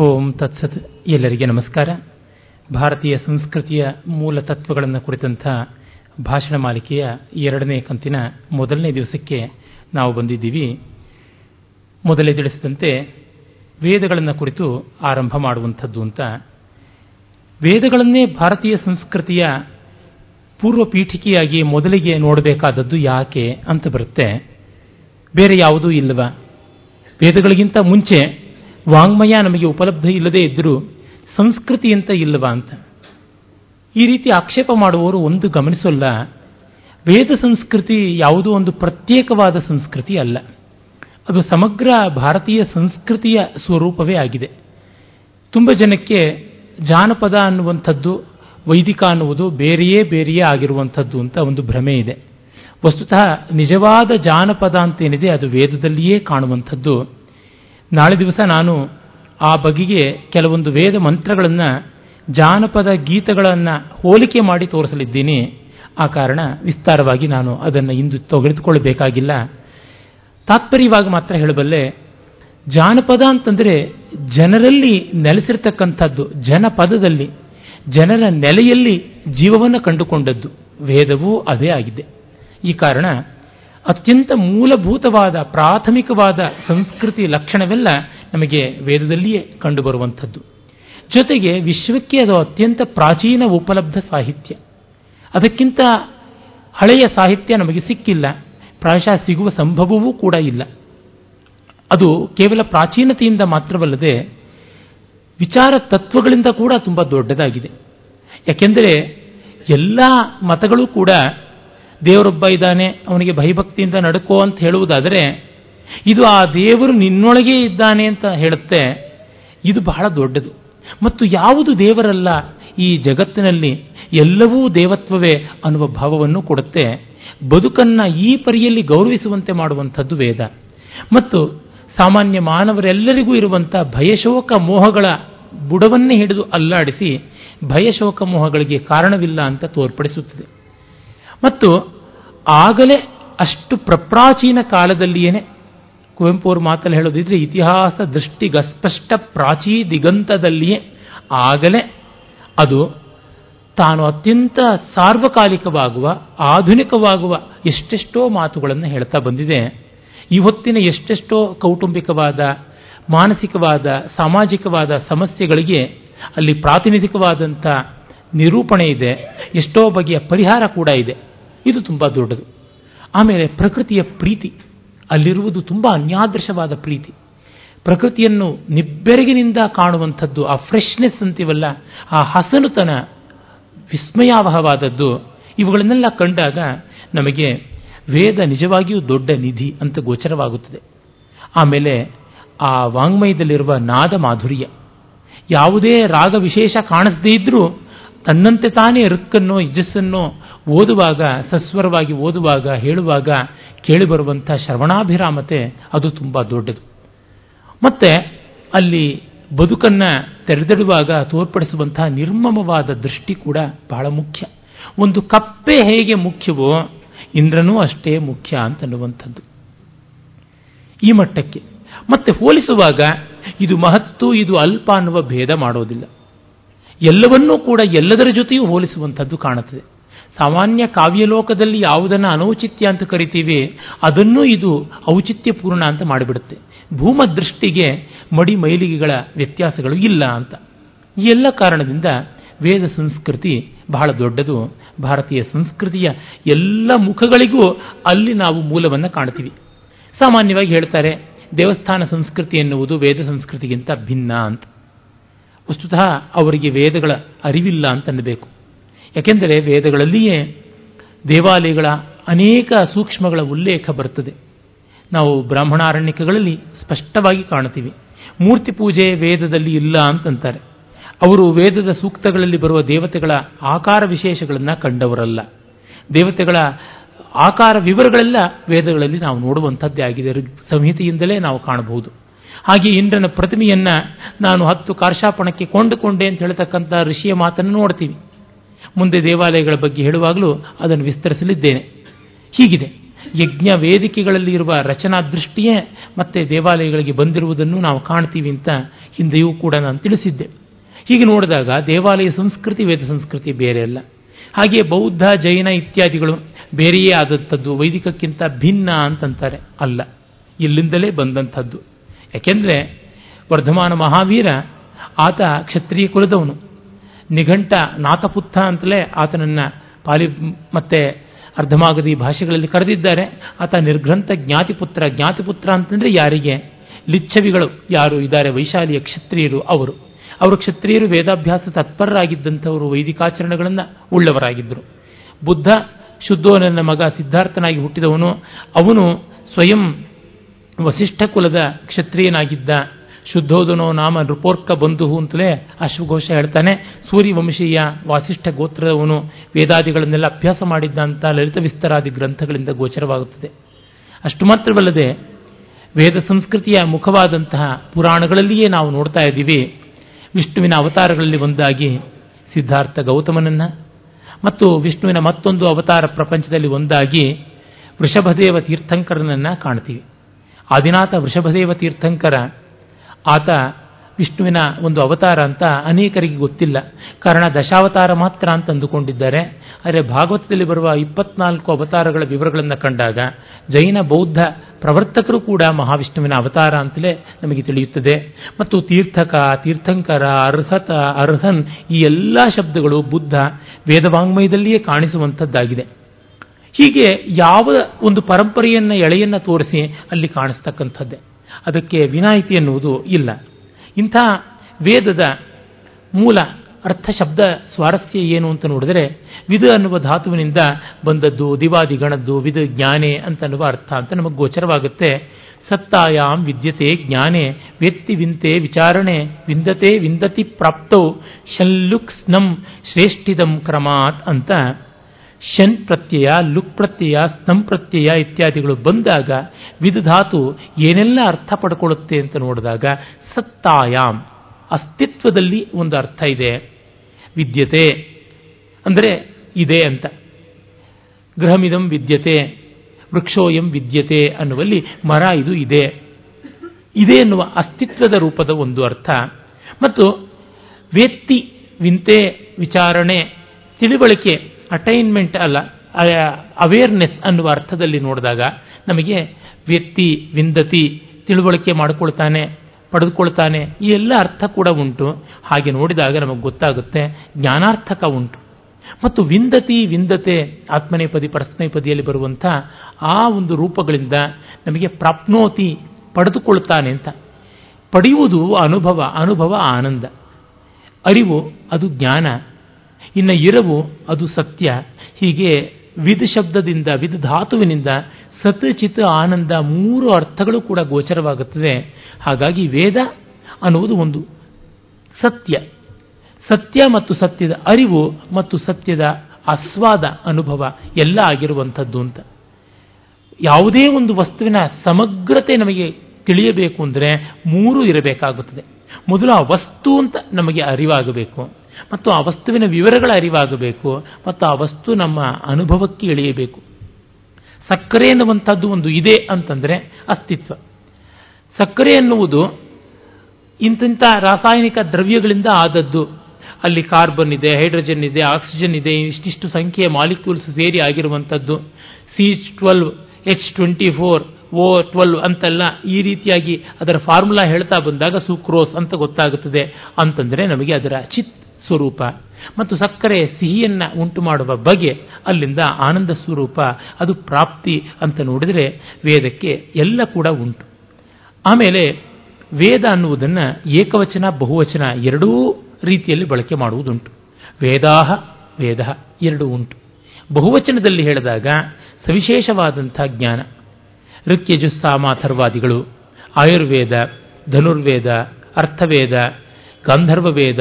ಓಂ ತತ್ಸತ್. ಎಲ್ಲರಿಗೆ ನಮಸ್ಕಾರ. ಭಾರತೀಯ ಸಂಸ್ಕೃತಿಯ ಮೂಲ ತತ್ವಗಳನ್ನು ಕುರಿತಂಥ ಭಾಷಣ ಮಾಲಿಕೆಯ ಎರಡನೇ ಕಂತಿನ ಮೊದಲನೇ ದಿವಸಕ್ಕೆ ನಾವು ಬಂದಿದ್ದೀವಿ. ಮೊದಲೇ ತಿಳಿಸಿದಂತೆ ವೇದಗಳನ್ನು ಕುರಿತು ಆರಂಭ ಮಾಡುವಂಥದ್ದು ಅಂತ. ವೇದಗಳನ್ನೇ ಭಾರತೀಯ ಸಂಸ್ಕೃತಿಯ ಪೂರ್ವ ಪೀಠಿಕೆಯಾಗಿ ಮೊದಲಿಗೆ ನೋಡಬೇಕಾದದ್ದು ಯಾಕೆ ಅಂತ ಬರುತ್ತೆ. ಬೇರೆ ಯಾವುದೂ ಇಲ್ಲವ? ವೇದಗಳಿಗಿಂತ ಮುಂಚೆ ವಾಂಗ್ಮಯ ನಮಗೆ ಉಪಲಬ್ಧ ಇಲ್ಲದೇ ಇದ್ದರೂ ಸಂಸ್ಕೃತಿ ಅಂತ ಇಲ್ಲವಾ ಅಂತ. ಈ ರೀತಿ ಆಕ್ಷೇಪ ಮಾಡುವವರು ಒಂದು ಗಮನಿಸೋಲ್ಲ, ವೇದ ಸಂಸ್ಕೃತಿ ಯಾವುದೋ ಒಂದು ಪ್ರತ್ಯೇಕವಾದ ಸಂಸ್ಕೃತಿ ಅಲ್ಲ. ಅದು ಸಮಗ್ರ ಭಾರತೀಯ ಸಂಸ್ಕೃತಿಯ ಸ್ವರೂಪವೇ ಆಗಿದೆ. ತುಂಬ ಜನಕ್ಕೆ ಜಾನಪದ ಅನ್ನುವಂಥದ್ದು, ವೈದಿಕ ಅನ್ನುವುದು ಬೇರೆಯೇ ಬೇರೆಯೇ ಆಗಿರುವಂಥದ್ದು ಅಂತ ಒಂದು ಭ್ರಮೆ ಇದೆ. ವಸ್ತುತಃ ನಿಜವಾದ ಜಾನಪದ ಅಂತೇನಿದೆ ಅದು ವೇದದಲ್ಲಿಯೇ ಕಾಣುವಂಥದ್ದು. ನಾಳೆ ದಿವಸ ನಾನು ಆ ಬಗೆಗೆ ಕೆಲವೊಂದು ವೇದ ಮಂತ್ರಗಳನ್ನು, ಜಾನಪದ ಗೀತಗಳನ್ನು ಹೋಲಿಕೆ ಮಾಡಿ ತೋರಿಸಲಿದ್ದೀನಿ. ಆ ಕಾರಣ ವಿಸ್ತಾರವಾಗಿ ನಾನು ಅದನ್ನು ಇಂದು ತೊಗೆದುಕೊಳ್ಳಬೇಕಾಗಿಲ್ಲ. ತಾತ್ಪರ್ಯವಾಗಿ ಮಾತ್ರ ಹೇಳಬಲ್ಲೆ, ಜಾನಪದ ಅಂತಂದರೆ ಜನರಲ್ಲಿ ನೆಲೆಸಿರ್ತಕ್ಕಂಥದ್ದು, ಜನಪದದಲ್ಲಿ, ಜನರ ನೆಲೆಯಲ್ಲಿ ಜೀವವನ್ನು ಕಂಡುಕೊಂಡದ್ದು. ವೇದವೂ ಅದೇ ಆಗಿದೆ. ಈ ಕಾರಣ ಅತ್ಯಂತ ಮೂಲಭೂತವಾದ, ಪ್ರಾಥಮಿಕವಾದ ಸಂಸ್ಕೃತಿ ಲಕ್ಷಣವೆಲ್ಲ ನಮಗೆ ವೇದದಲ್ಲಿಯೇ ಕಂಡುಬರುವಂಥದ್ದು. ಜೊತೆಗೆ ವಿಶ್ವಕ್ಕೆ ಅದು ಅತ್ಯಂತ ಪ್ರಾಚೀನ ಉಪಲಬ್ಧ ಸಾಹಿತ್ಯ. ಅದಕ್ಕಿಂತ ಹಳೆಯ ಸಾಹಿತ್ಯ ನಮಗೆ ಸಿಕ್ಕಿಲ್ಲ, ಪ್ರಾಯಶಃ ಸಿಗುವ ಸಂಭವವೂ ಕೂಡ ಇಲ್ಲ. ಅದು ಕೇವಲ ಪ್ರಾಚೀನತೆಯಿಂದ ಮಾತ್ರವಲ್ಲದೆ ವಿಚಾರ ತತ್ವಗಳಿಂದ ಕೂಡ ತುಂಬ ದೊಡ್ಡದಾಗಿದೆ. ಯಾಕೆಂದರೆ ಎಲ್ಲ ಮತಗಳು ಕೂಡ ದೇವರೊಬ್ಬ ಇದ್ದಾನೆ, ಅವನಿಗೆ ಭಯಭಕ್ತಿಯಿಂದ ನಡ್ಕೋ ಅಂತ ಹೇಳುವುದಾದರೆ, ಇದು ಆ ದೇವರು ನಿನ್ನೊಳಗೆ ಇದ್ದಾನೆ ಅಂತ ಹೇಳುತ್ತೆ. ಇದು ಬಹಳ ದೊಡ್ಡದು. ಮತ್ತು ಯಾವುದು ದೇವರಲ್ಲ, ಈ ಜಗತ್ತಿನಲ್ಲಿ ಎಲ್ಲವೂ ದೇವತ್ವವೇ ಅನ್ನುವ ಭಾವವನ್ನು ಕೊಡುತ್ತೆ. ಬದುಕನ್ನು ಈ ಪರಿಯಲ್ಲಿ ಗೌರವಿಸುವಂತೆ ಮಾಡುವಂಥದ್ದು ವೇದ. ಮತ್ತು ಸಾಮಾನ್ಯ ಮಾನವರೆಲ್ಲರಿಗೂ ಇರುವಂಥ ಭಯಶೋಕ ಮೋಹಗಳ ಬುಡವನ್ನೇ ಹಿಡಿದು ಅಲ್ಲಾಡಿಸಿ ಭಯಶೋಕ ಮೋಹಗಳಿಗೆ ಕಾರಣವಿಲ್ಲ ಅಂತ ತೋರ್ಪಡಿಸುತ್ತದೆ. ಮತ್ತು ಆಗಲೇ ಅಷ್ಟು ಪ್ರಪ್ರಾಚೀನ ಕಾಲದಲ್ಲಿಯೇ ಕುವೆಂಪು ಅವರು ಮಾತಲ್ಲಿ ಹೇಳೋದಿದ್ರೆ ಇತಿಹಾಸ ದೃಷ್ಟಿಗಸ್ಪಷ್ಟ ಪ್ರಾಚೀ ದಿಗಂತದಲ್ಲಿಯೇ ಆಗಲೇ ಅದು ತಾನು ಅತ್ಯಂತ ಸಾರ್ವಕಾಲಿಕವಾಗುವ, ಆಧುನಿಕವಾಗುವ ಎಷ್ಟೆಷ್ಟೋ ಮಾತುಗಳನ್ನು ಹೇಳ್ತಾ ಬಂದಿದೆ. ಇವತ್ತಿನ ಎಷ್ಟೆಷ್ಟೋ ಕೌಟುಂಬಿಕವಾದ, ಮಾನಸಿಕವಾದ, ಸಾಮಾಜಿಕವಾದ ಸಮಸ್ಯೆಗಳಿಗೆ ಅಲ್ಲಿ ಪ್ರಾತಿನಿಧಿಕವಾದಂಥ ನಿರೂಪಣೆ ಇದೆ. ಎಷ್ಟೋ ಬಗೆಯ ಪರಿಹಾರ ಕೂಡ ಇದೆ. ಇದು ತುಂಬ ದೊಡ್ಡದು. ಆಮೇಲೆ ಪ್ರಕೃತಿಯ ಪ್ರೀತಿ. ಅಲ್ಲಿರುವುದು ತುಂಬ ಅನ್ಯಾದೃಶವಾದ ಪ್ರೀತಿ. ಪ್ರಕೃತಿಯನ್ನು ನಿಬ್ಬೆರಗಿನಿಂದ ಕಾಣುವಂಥದ್ದು, ಆ ಫ್ರೆಶ್ನೆಸ್ ಅಂತೀವಲ್ಲ, ಆ ಹಸನುತನ, ವಿಸ್ಮಯಾವಹವಾದದ್ದು, ಇವುಗಳನ್ನೆಲ್ಲ ಕಂಡಾಗ ನಮಗೆ ವೇದ ನಿಜವಾಗಿಯೂ ದೊಡ್ಡ ನಿಧಿ ಅಂತ ಗೋಚರವಾಗುತ್ತದೆ. ಆಮೇಲೆ ಆ ವಾಂಗ್ಮಯದಲ್ಲಿರುವ ನಾದ ಮಾಧುರ್ಯ ಯಾವುದೇ ರಾಗ ವಿಶೇಷ ಕಾಣಿಸದೇ ಇದ್ರೂ ತನ್ನಂತೆ ತಾನೇ ಋಕ್ಕನ್ನೋ, ಯಜಸ್ಸನ್ನೋ ಓದುವಾಗ, ಸಸ್ವರವಾಗಿ ಓದುವಾಗ, ಹೇಳುವಾಗ ಕೇಳಿಬರುವಂಥ ಶ್ರವಣಾಭಿರಾಮತೆ ಅದು ತುಂಬ ದೊಡ್ಡದು. ಮತ್ತೆ ಅಲ್ಲಿ ಬದುಕನ್ನು ತೆರೆದಿಡುವಾಗ ತೋರ್ಪಡಿಸುವಂತಹ ನಿರ್ಮಮವಾದ ದೃಷ್ಟಿ ಕೂಡ ಬಹಳ ಮುಖ್ಯ. ಒಂದು ಕಪ್ಪೆ ಹೇಗೆ ಮುಖ್ಯವೋ ಇಂದ್ರನೂ ಅಷ್ಟೇ ಮುಖ್ಯ ಅಂತನ್ನುವಂಥದ್ದು. ಈ ಮಟ್ಟಕ್ಕೆ. ಮತ್ತೆ ಹೋಲಿಸುವಾಗ ಇದು ಮಹತ್ತು, ಇದು ಅಲ್ಪ ಅನ್ನುವ ಭೇದ ಮಾಡೋದಿಲ್ಲ. ಎಲ್ಲವನ್ನೂ ಕೂಡ ಎಲ್ಲದರ ಜೊತೆಯೂ ಹೋಲಿಸುವಂಥದ್ದು ಕಾಣುತ್ತದೆ. ಸಾಮಾನ್ಯ ಕಾವ್ಯಲೋಕದಲ್ಲಿ ಯಾವುದನ್ನು ಅನೌಚಿತ್ಯ ಅಂತ ಕರಿತೀವಿ, ಅದನ್ನೂ ಇದು ಔಚಿತ್ಯಪೂರ್ಣ ಅಂತ ಮಾಡಿಬಿಡುತ್ತೆ. ಭೂಮ ದೃಷ್ಟಿಗೆ ಮಡಿ ಮೈಲಿಗೆಗಳ ವ್ಯತ್ಯಾಸಗಳು ಇಲ್ಲ ಅಂತ. ಈ ಎಲ್ಲ ಕಾರಣದಿಂದ ವೇದ ಸಂಸ್ಕೃತಿ ಬಹಳ ದೊಡ್ಡದು. ಭಾರತೀಯ ಸಂಸ್ಕೃತಿಯ ಎಲ್ಲ ಮುಖಗಳಿಗೂ ಅಲ್ಲಿ ನಾವು ಮೂಲವನ್ನು ಕಾಣ್ತೀವಿ. ಸಾಮಾನ್ಯವಾಗಿ ಹೇಳ್ತಾರೆ, ದೇವಸ್ಥಾನ ಸಂಸ್ಕೃತಿ ಎನ್ನುವುದು ವೇದ ಸಂಸ್ಕೃತಿಗಿಂತ ಭಿನ್ನ ಅಂತ. ವಸ್ತುತಃ ಅವರಿಗೆ ವೇದಗಳ ಅರಿವಿಲ್ಲ ಅಂತ ಅನ್ನಬೇಕು ಯಾಕೆಂದರೆ ವೇದಗಳಲ್ಲಿಯೇ ದೇವಾಲಯಗಳ ಅನೇಕ ಸೂಕ್ಷ್ಮಗಳ ಉಲ್ಲೇಖ ಬರುತ್ತದೆ. ನಾವು ಬ್ರಾಹ್ಮಣಾರಣ್ಯಕಗಳಲ್ಲಿ ಸ್ಪಷ್ಟವಾಗಿ ಕಾಣುತ್ತೀವಿ. ಮೂರ್ತಿ ಪೂಜೆ ವೇದದಲ್ಲಿ ಇಲ್ಲ ಅಂತಂತಾರೆ. ಅವರು ವೇದದ ಸೂಕ್ತಗಳಲ್ಲಿ ಬರುವ ದೇವತೆಗಳ ಆಕಾರ ವಿಶೇಷಗಳನ್ನು ಕಂಡವರಲ್ಲ. ದೇವತೆಗಳ ಆಕಾರ ವಿವರಗಳೆಲ್ಲ ವೇದಗಳಲ್ಲಿ ನಾವು ನೋಡುವಂಥದ್ದೇ ಆಗಿದೆ. ಸಂಹಿತೆಯಿಂದಲೇ ನಾವು ಕಾಣಬಹುದು. ಹಾಗೆ ಇಂದ್ರನ ಪ್ರತಿಮೆಯನ್ನ ನಾನು ಹತ್ತು ಕಾರ್ಷಾಪಣಕ್ಕೆ ಕೊಂಡುಕೊಂಡೆ ಅಂತ ಹೇಳ್ತಕ್ಕಂಥ ಋಷಿಯ ಮಾತನ್ನು ನೋಡ್ತೀವಿ. ಮುಂದೆ ದೇವಾಲಯಗಳ ಬಗ್ಗೆ ಹೇಳುವಾಗಲೂ ಅದನ್ನು ವಿಸ್ತರಿಸಲಿದ್ದೇನೆ. ಹೀಗಿದೆ. ಯಜ್ಞ ವೇದಿಕೆಗಳಲ್ಲಿ ಇರುವ ರಚನಾ ದೃಷ್ಟಿಯೇ ಮತ್ತೆ ದೇವಾಲಯಗಳಿಗೆ ಬಂದಿರುವುದನ್ನು ನಾವು ಕಾಣ್ತೀವಿ ಅಂತ ಹಿಂದೆಯೂ ಕೂಡ ನಾನು ತಿಳಿಸಿದ್ದೆ. ಹೀಗೆ ನೋಡಿದಾಗ ದೇವಾಲಯ ಸಂಸ್ಕೃತಿ, ವೇದ ಸಂಸ್ಕೃತಿ ಬೇರೆ ಅಲ್ಲ. ಹಾಗೆಯೇ ಬೌದ್ಧ, ಜೈನ ಇತ್ಯಾದಿಗಳು ಬೇರೆಯೇ ಆದಂಥದ್ದು ವೈದಿಕಕ್ಕಿಂತ ಭಿನ್ನ ಅಂತಂತಾರೆ. ಅಲ್ಲ, ಇಲ್ಲಿಂದಲೇ ಬಂದಂಥದ್ದು. ಯಾಕೆಂದರೆ ವರ್ಧಮಾನ ಮಹಾವೀರ ಆತ ಕ್ಷತ್ರಿಯ ಕುಲದವನು. ನಿಘಂಟ ನಾಥಪುತ್ತ ಅಂತಲೇ ಆತನನ್ನ ಪಾಲಿ ಮತ್ತೆ ಅರ್ಧಮಾಗದಿ ಭಾಷೆಗಳಲ್ಲಿ ಕರೆದಿದ್ದಾರೆ. ಆತ ನಿರ್ಗ್ರಂಥ ಜ್ಞಾತಿಪುತ್ರ ಜ್ಞಾತಿಪುತ್ರ ಅಂತಂದ್ರೆ ಯಾರಿಗೆ? ಲಿಚ್ಛವಿಗಳು ಯಾರು? ಇದ್ದಾರೆ ವೈಶಾಲಿಯ ಕ್ಷತ್ರಿಯರು ಅವರು. ಅವರು ಕ್ಷತ್ರಿಯರು ವೇದಾಭ್ಯಾಸ ತತ್ಪರರಾಗಿದ್ದಂಥವರು, ವೈದಿಕಾಚರಣೆಗಳನ್ನು ಉಳ್ಳವರಾಗಿದ್ದರು. ಬುದ್ಧ ಶುದ್ಧೋನನ್ನ ಮಗ ಸಿದ್ಧಾರ್ಥನಾಗಿ ಹುಟ್ಟಿದವನು. ಅವನು ಸ್ವಯಂ ವಸಿಷ್ಠ ಕುಲದ ಕ್ಷತ್ರಿಯನಾಗಿದ್ದ. ಶುದ್ಧೋದನೋ ನಾಮ ನೃಪೋರ್ಕ ಬಂಧು ಅಂತಲೇ ಅಶ್ವಘೋಷ ಹೇಳ್ತಾನೆ. ಸೂರ್ಯವಂಶೀಯ ವಾಸಿಷ್ಠ ಗೋತ್ರದವನು ವೇದಾದಿಗಳನ್ನೆಲ್ಲ ಅಭ್ಯಾಸ ಮಾಡಿದ್ದ ಅಂತ ಲಲಿತ ವಿಸ್ತರಾದಿ ಗ್ರಂಥಗಳಿಂದ ಗೋಚರವಾಗುತ್ತದೆ. ಅಷ್ಟು ಮಾತ್ರವಲ್ಲದೆ ವೇದ ಸಂಸ್ಕೃತಿಯ ಮುಖವಾದಂತಹ ಪುರಾಣಗಳಲ್ಲಿಯೇ ನಾವು ನೋಡ್ತಾ ಇದ್ದೀವಿ. ವಿಷ್ಣುವಿನ ಅವತಾರಗಳಲ್ಲಿ ಒಂದಾಗಿ ಸಿದ್ಧಾರ್ಥ ಗೌತಮನನ್ನ ಮತ್ತು ವಿಷ್ಣುವಿನ ಮತ್ತೊಂದು ಅವತಾರ ಪ್ರಪಂಚದಲ್ಲಿ ಒಂದಾಗಿ ವೃಷಭದೇವ ತೀರ್ಥಂಕರನನ್ನ ಕಾಣ್ತೀವಿ. ಆದಿನಾಥ ವೃಷಭದೇವ ತೀರ್ಥಂಕರ ಆತ ವಿಷ್ಣುವಿನ ಒಂದು ಅವತಾರ ಅಂತ ಅನೇಕರಿಗೆ ಗೊತ್ತಿಲ್ಲ. ಕಾರಣ ದಶಾವತಾರ ಮಾತ್ರ ಅಂತ ಅಂದುಕೊಂಡಿದ್ದಾರೆ ಆದರೆ ಭಾಗವತದಲ್ಲಿ ಬರುವ ಇಪ್ಪತ್ನಾಲ್ಕು ಅವತಾರಗಳ ವಿವರಗಳನ್ನು ಕಂಡಾಗ ಜೈನ ಬೌದ್ಧ ಪ್ರವರ್ತಕರು ಕೂಡ ಮಹಾವಿಷ್ಣುವಿನ ಅವತಾರ ಅಂತಲೇ ನಮಗೆ ತಿಳಿಯುತ್ತದೆ. ಮತ್ತು ತೀರ್ಥಕ, ತೀರ್ಥಂಕರ, ಅರ್ಹತ, ಅರ್ಹನ್ ಈ ಎಲ್ಲ ಶಬ್ದಗಳು ಬುದ್ಧ ವೇದವಾಂಗ್ಮಯದಲ್ಲಿಯೇ ಕಾಣಿಸುವಂಥದ್ದಾಗಿದೆ. ಹೀಗೆ ಯಾವ ಒಂದು ಪರಂಪರೆಯನ್ನ ಎಳೆಯನ್ನ ತೋರಿಸಿ ಅಲ್ಲಿ ಕಾಣಿಸ್ತಕ್ಕಂಥದ್ದೇ. ಅದಕ್ಕೆ ವಿನಾಯಿತಿ ಎನ್ನುವುದು ಇಲ್ಲ. ಇಂಥ ವೇದದ ಮೂಲ ಅರ್ಥ ಶಬ್ದ ಸ್ವಾರಸ್ಯ ಏನು ಅಂತ ನೋಡಿದರೆ ವಿಧ ಅನ್ನುವ ಧಾತುವಿನಿಂದ ಬಂದದ್ದು ದಿವಾದಿ ಗಣದ್ದು ವಿಧ ಜ್ಞಾನೆ ಅಂತ ಅನ್ನುವ ಅರ್ಥ ಅಂತ ನಮಗೆ ಗೋಚರವಾಗುತ್ತೆ. ಸತ್ತಾಯಾಮ್ ವಿದ್ಯತೆ ಜ್ಞಾನೆ, ವ್ಯಕ್ತಿ ವಿಂತೆ ವಿಚಾರಣೆ, ವಿಂದತೆ ವಿಂದತಿ ಪ್ರಾಪ್ತೌ, ಶಲ್ಲುಕ್ಸ್ನಂ ಶ್ರೇಷ್ಠಿದಂ ಕ್ರಮಾತ್ ಅಂತ ಶನ್ ಪ್ರತ್ಯಯ, ಲುಕ್ ಪ್ರತ್ಯಯ ಸ್ತಂ ಪ್ರತ್ಯಯ ಇತ್ಯಾದಿಗಳು ಬಂದಾಗ ವಿಧಧಾತು ಏನೆಲ್ಲ ಅರ್ಥ ಪಡ್ಕೊಳ್ಳುತ್ತೆ ಅಂತ ನೋಡಿದಾಗ ಸತ್ತಾಯಾಮ್ ಅಸ್ತಿತ್ವದಲ್ಲಿ ಒಂದು ಅರ್ಥ ಇದೆ. ವಿದ್ಯತೆ ಅಂದರೆ ಇದೆ ಅಂತ. ಗೃಹಮಿದಂ ವಿದ್ಯತೆ, ವೃಕ್ಷೋಯಂ ವಿದ್ಯತೆ ಅನ್ನುವಲ್ಲಿ ಮರ ಇದು ಇದೆ. ಇದೆ ಎನ್ನುವ ಅಸ್ತಿತ್ವದ ರೂಪದ ಒಂದು ಅರ್ಥ. ಮತ್ತು ವೇತ್ತಿ ವಿಂತೆ, ವಿಚಾರಣೆ, ತಿಳಿವಳಿಕೆ ಅಟೈನ್ಮೆಂಟ್ ಅಲ್ಲ ಅವೇರ್ನೆಸ್ ಅನ್ನುವ ಅರ್ಥದಲ್ಲಿ ನೋಡಿದಾಗ ನಮಗೆ ವ್ಯಕ್ತಿ, ವಿಂದತಿ, ತಿಳುವಳಿಕೆ ಮಾಡಿಕೊಳ್ತಾನೆ, ಪಡೆದುಕೊಳ್ತಾನೆ, ಈ ಎಲ್ಲ ಅರ್ಥ ಕೂಡ ಉಂಟು. ಹಾಗೆ ನೋಡಿದಾಗ ನಮಗೆ ಗೊತ್ತಾಗುತ್ತೆ, ಜ್ಞಾನಾರ್ಥಕ ಉಂಟು. ಮತ್ತು ವಿಂದತಿ, ವಿಂದತೆ, ಆತ್ಮನೇಪದಿ, ಪರಸ್ಮೈಪದಿಯಲ್ಲಿ ಬರುವಂಥ ಆ ಒಂದು ರೂಪಗಳಿಂದ ನಮಗೆ ಪ್ರಾಪ್ನೋತಿ ಪಡೆದುಕೊಳ್ತಾನೆ ಅಂತ. ಪಡೆಯುವುದು ಅನುಭವ ಅನುಭವ ಆನಂದ. ಅರಿವು, ಅದು ಜ್ಞಾನ. ಇನ್ನು ಇರವು ಅದು ಸತ್ಯ. ಹೀಗೆ ವಿದ್ ಶಬ್ದದಿಂದ ವಿದ್ ಧಾತುವಿನಿಂದ ಸತ್ ಚಿತ್ ಆನಂದ ಮೂರು ಅರ್ಥಗಳು ಕೂಡ ಗೋಚರವಾಗುತ್ತದೆ. ಹಾಗಾಗಿ ವೇದ ಅನ್ನುವುದು ಒಂದು ಸತ್ಯ. ಸತ್ಯ ಮತ್ತು ಸತ್ಯದ ಅರಿವು ಮತ್ತು ಸತ್ಯದ ಆಸ್ವಾದ ಅನುಭವ ಎಲ್ಲ ಆಗಿರುವಂಥದ್ದು ಅಂತ. ಯಾವುದೇ ಒಂದು ವಸ್ತುವಿನ ಸಮಗ್ರತೆ ನಮಗೆ ತಿಳಿಯಬೇಕು ಅಂದರೆ ಮೂರು ಇರಬೇಕಾಗುತ್ತದೆ. ಮೊದಲು ಆ ವಸ್ತು ಅಂತ ನಮಗೆ ಅರಿವಾಗಬೇಕು. ಮತ್ತು ಆ ವಸ್ತುವಿನ ವಿವರಗಳ ಅರಿವಾಗಬೇಕು ಮತ್ತು ಆ ವಸ್ತು ನಮ್ಮ ಅನುಭವಕ್ಕೆ ಇಳಿಯಬೇಕು ಸಕ್ಕರೆ ಎನ್ನುವಂಥದ್ದು ಒಂದು ಇದೆ ಅಂತಂದರೆ ಅಸ್ತಿತ್ವ. ಸಕ್ಕರೆ ಎನ್ನುವುದು ಇಂತಿಂಥ ರಾಸಾಯನಿಕ ದ್ರವ್ಯಗಳಿಂದ ಆದದ್ದು. ಅಲ್ಲಿ ಕಾರ್ಬನ್ ಇದೆ, ಹೈಡ್ರೋಜನ್ ಇದೆ, ಆಕ್ಸಿಜನ್ ಇದೆ, ಇಷ್ಟಿಷ್ಟು ಸಂಖ್ಯೆಯ ಮಾಲಿಕ್ಯೂಲ್ಸ್ ಸೇರಿ ಆಗಿರುವಂಥದ್ದು. C twelve H twenty four O twelve ಅಂತೆಲ್ಲ ಈ ರೀತಿಯಾಗಿ ಅದರ ಫಾರ್ಮುಲಾ ಹೇಳ್ತಾ ಬಂದಾಗ ಸುಕ್ರೋಸ್ ಅಂತ ಗೊತ್ತಾಗುತ್ತದೆ ಅಂತಂದರೆ ನಮಗೆ ಅದರ ಚಿತ್ ಸ್ವರೂಪ ಮತ್ತು ಸಕ್ಕರೆ ಸಿಹಿಯನ್ನು ಉಂಟು ಮಾಡುವ ಬಗೆ ಅಲ್ಲಿಂದ ಆನಂದ ಸ್ವರೂಪ, ಅದು ಪ್ರಾಪ್ತಿ ಅಂತ ನೋಡಿದರೆ ವೇದಕ್ಕೆ ಎಲ್ಲ ಕೂಡ ಉಂಟು. ಆಮೇಲೆ ವೇದ ಅನ್ನುವುದನ್ನು ಏಕವಚನ, ಬಹುವಚನ ಎರಡೂ ರೀತಿಯಲ್ಲಿ ಬಳಕೆ ಮಾಡುವುದುಂಟು. ವೇದಾಹ ವೇದ ಎರಡೂ ಉಂಟು. ಬಹುವಚನದಲ್ಲಿ ಹೇಳಿದಾಗ ಸವಿಶೇಷವಾದಂಥ ಜ್ಞಾನ. ಋಕ್ಯಜುಸ್ಸಾಮಾಥರ್ವಾದಿಗಳು, ಆಯುರ್ವೇದ, ಧನುರ್ವೇದ, ಅರ್ಥವೇದ, ಗಾಂಧರ್ವವೇದ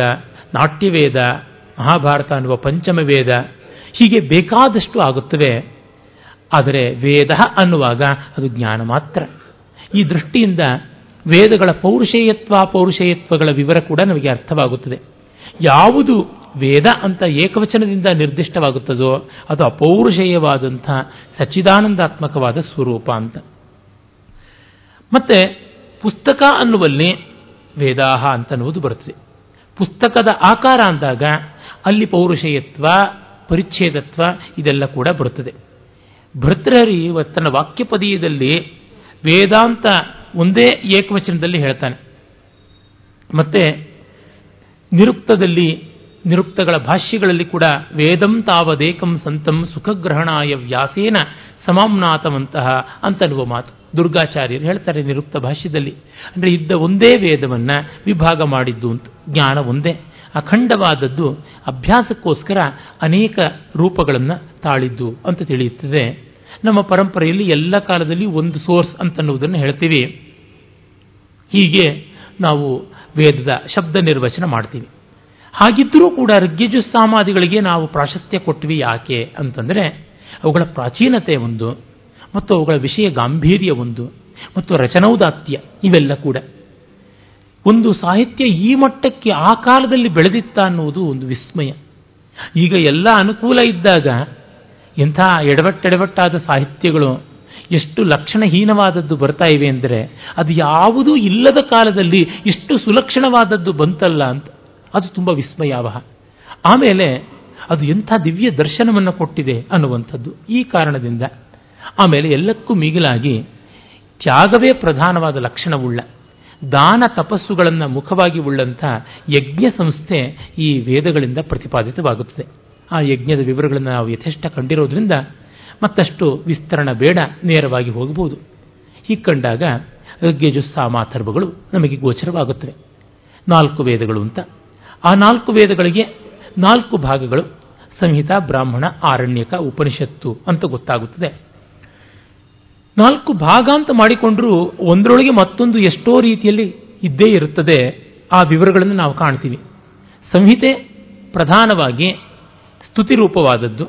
ನಾಟ್ಯವೇದ, ಮಹಾಭಾರತ ಅನ್ನುವ ಪಂಚಮ ವೇದ ಹೀಗೆ ಬೇಕಾದಷ್ಟು ಆಗುತ್ತವೆ. ಆದರೆ ವೇದ ಅನ್ನುವಾಗ ಅದು ಜ್ಞಾನ ಮಾತ್ರ. ಈ ದೃಷ್ಟಿಯಿಂದ ವೇದಗಳ ಪೌರುಷೇಯತ್ವ, ಪೌರುಷೇಯತ್ವಗಳ ವಿವರ ಕೂಡ ನಮಗೆ ಅರ್ಥವಾಗುತ್ತದೆ. ಯಾವುದು ವೇದ ಅಂತ ಏಕವಚನದಿಂದ ನಿರ್ದಿಷ್ಟವಾಗುತ್ತದೋ ಅದು ಅಪೌರುಷೇಯವಾದಂಥ ಸಚ್ಚಿದಾನಂದಾತ್ಮಕವಾದ ಸ್ವರೂಪ ಅಂತ. ಮತ್ತೆ ಪುಸ್ತಕ ಅನ್ನುವಲ್ಲಿ ವೇದಾಹ ಅಂತನ್ನುವುದು ಬರುತ್ತದೆ. ಪುಸ್ತಕದ ಆಕಾರ ಅಂದಾಗ ಅಲ್ಲಿ ಪೌರುಷಯತ್ವ, ಪರಿಚ್ಛೇದತ್ವ ಇದೆಲ್ಲ ಕೂಡ ಬರುತ್ತದೆ. ಭರ್ತೃಹರಿ ತನ್ನ ವಾಕ್ಯಪದೀಯದಲ್ಲಿ ವೇದಾಂತ ಒಂದೇ ಏಕವಚನದಲ್ಲಿ ಹೇಳ್ತಾನೆ. ಮತ್ತೆ ನಿರುಕ್ತದಲ್ಲಿ ನಿರುಕ್ತಗಳ ಭಾಷ್ಯಗಳಲ್ಲಿ ಕೂಡ ವೇದಂ ತಾವದೇಕಂ ಸಂತಂ ಸುಖಗ್ರಹಣಾಯ ವ್ಯಾಸೇನ ಸಮಾಮ್ನಾಥವಂತಹ ಅಂತನ್ನುವ ಮಾತು. ದುರ್ಗಾಚಾರ್ಯರು ಹೇಳ್ತಾರೆ ನಿರುಕ್ತ ಭಾಷ್ಯದಲ್ಲಿ. ಅಂದರೆ ಇದ್ದ ಒಂದೇ ವೇದವನ್ನು ವಿಭಾಗ ಮಾಡಿದ್ದು ಅಂತ. ಜ್ಞಾನ ಒಂದೇ. ಅಖಂಡವಾದದ್ದು ಅಭ್ಯಾಸಕ್ಕೋಸ್ಕರ ಅನೇಕ ರೂಪಗಳನ್ನು ತಾಳಿದ್ದು ಅಂತ ತಿಳಿಯುತ್ತದೆ. ನಮ್ಮ ಪರಂಪರೆಯಲ್ಲಿ ಎಲ್ಲ ಕಾಲದಲ್ಲಿ ಒಂದು ಸೋರ್ಸ್ ಅಂತನ್ನುವುದನ್ನು ಹೇಳ್ತೀವಿ. ಹೀಗೆ ನಾವು ವೇದದ ಶಬ್ದ ನಿರ್ವಚನ ಮಾಡ್ತೀವಿ. ಹಾಗಿದ್ದರೂ ಕೂಡ ಋಗ್ಯಜು ಸಾಮಾದಿಗಳಿಗೆ ನಾವು ಪ್ರಾಶಸ್ತ್ಯ ಕೊಟ್ವಿ ಯಾಕೆ ಅಂತಂದರೆ ಅವುಗಳ ಪ್ರಾಚೀನತೆ ಒಂದು, ಮತ್ತು ಅವುಗಳ ವಿಷಯ ಗಾಂಭೀರ್ಯ ಒಂದು, ಮತ್ತು ರಚನೌದಾತ್ಯ ಇವೆಲ್ಲ ಕೂಡ. ಒಂದು ಸಾಹಿತ್ಯ ಈ ಮಟ್ಟಕ್ಕೆ ಆ ಕಾಲದಲ್ಲಿ ಬೆಳೆದಿತ್ತ ಅನ್ನುವುದು ಒಂದು ವಿಸ್ಮಯ. ಈಗ ಎಲ್ಲ ಅನುಕೂಲ ಇದ್ದಾಗ ಎಂಥ ಎಡವಟ್ಟೆಡವಟ್ಟಾದ ಸಾಹಿತ್ಯಗಳು ಎಷ್ಟು ಲಕ್ಷಣಹೀನವಾದದ್ದು ಬರ್ತಾ ಇವೆ ಅಂದರೆ ಅದು ಯಾವುದೂ ಇಲ್ಲದ ಕಾಲದಲ್ಲಿ ಇಷ್ಟು ಸುಲಕ್ಷಣವಾದದ್ದು ಬಂತಲ್ಲ ಅಂತ. ಅದು ತುಂಬ ವಿಸ್ಮಯಾವಹ. ಆಮೇಲೆ ಅದು ಎಂಥ ದಿವ್ಯ ದರ್ಶನವನ್ನು ಕೊಟ್ಟಿದೆ ಅನ್ನುವಂಥದ್ದು ಈ ಕಾರಣದಿಂದ. ಆಮೇಲೆ ಎಲ್ಲಕ್ಕೂ ಮಿಗಿಲಾಗಿ ತ್ಯಾಗವೇ ಪ್ರಧಾನವಾದ ಲಕ್ಷಣವುಳ್ಳ. ದಾನ ತಪಸ್ಸುಗಳನ್ನು ಮುಖವಾಗಿ ಉಳ್ಳಂಥ ಯಜ್ಞ ಸಂಸ್ಥೆ ಈ ವೇದಗಳಿಂದ ಪ್ರತಿಪಾದಿತವಾಗುತ್ತದೆ. ಆ ಯಜ್ಞದ ವಿವರಗಳನ್ನು ನಾವು ಯಥೇಷ್ಟ ಕಂಡಿರೋದ್ರಿಂದ ಮತ್ತಷ್ಟು ವಿಸ್ತರಣ ಬೇಡ, ನೇರವಾಗಿ ಹೋಗಬಹುದು. ಹೀಗೆ ಕಂಡಾಗ ಯಜ್ಞಜುಸ್ಸಾಮಾಥರ್ವಗಳು ನಮಗೆ ಗೋಚರವಾಗುತ್ತವೆ. ನಾಲ್ಕು ವೇದಗಳು ಅಂತ. ಆ ನಾಲ್ಕು ವೇದಗಳಿಗೆ ನಾಲ್ಕು ಭಾಗಗಳು, ಸಂಹಿತ, ಬ್ರಾಹ್ಮಣ, ಆರಣ್ಯಕ, ಉಪನಿಷತ್ತು ಅಂತ ಗೊತ್ತಾಗುತ್ತದೆ. ನಾಲ್ಕು ಭಾಗ ಅಂತ ಮಾಡಿಕೊಂಡ್ರೂ ಒಂದರೊಳಗೆ ಮತ್ತೊಂದು ಎಷ್ಟೋ ರೀತಿಯಲ್ಲಿ ಇದ್ದೇ ಇರುತ್ತದೆ. ಆ ವಿವರಗಳನ್ನು ನಾವು ಕಾಣ್ತೀವಿ. ಸಂಹಿತೆ ಪ್ರಧಾನವಾಗಿ ಸ್ತುತಿ ರೂಪವಾದದ್ದು,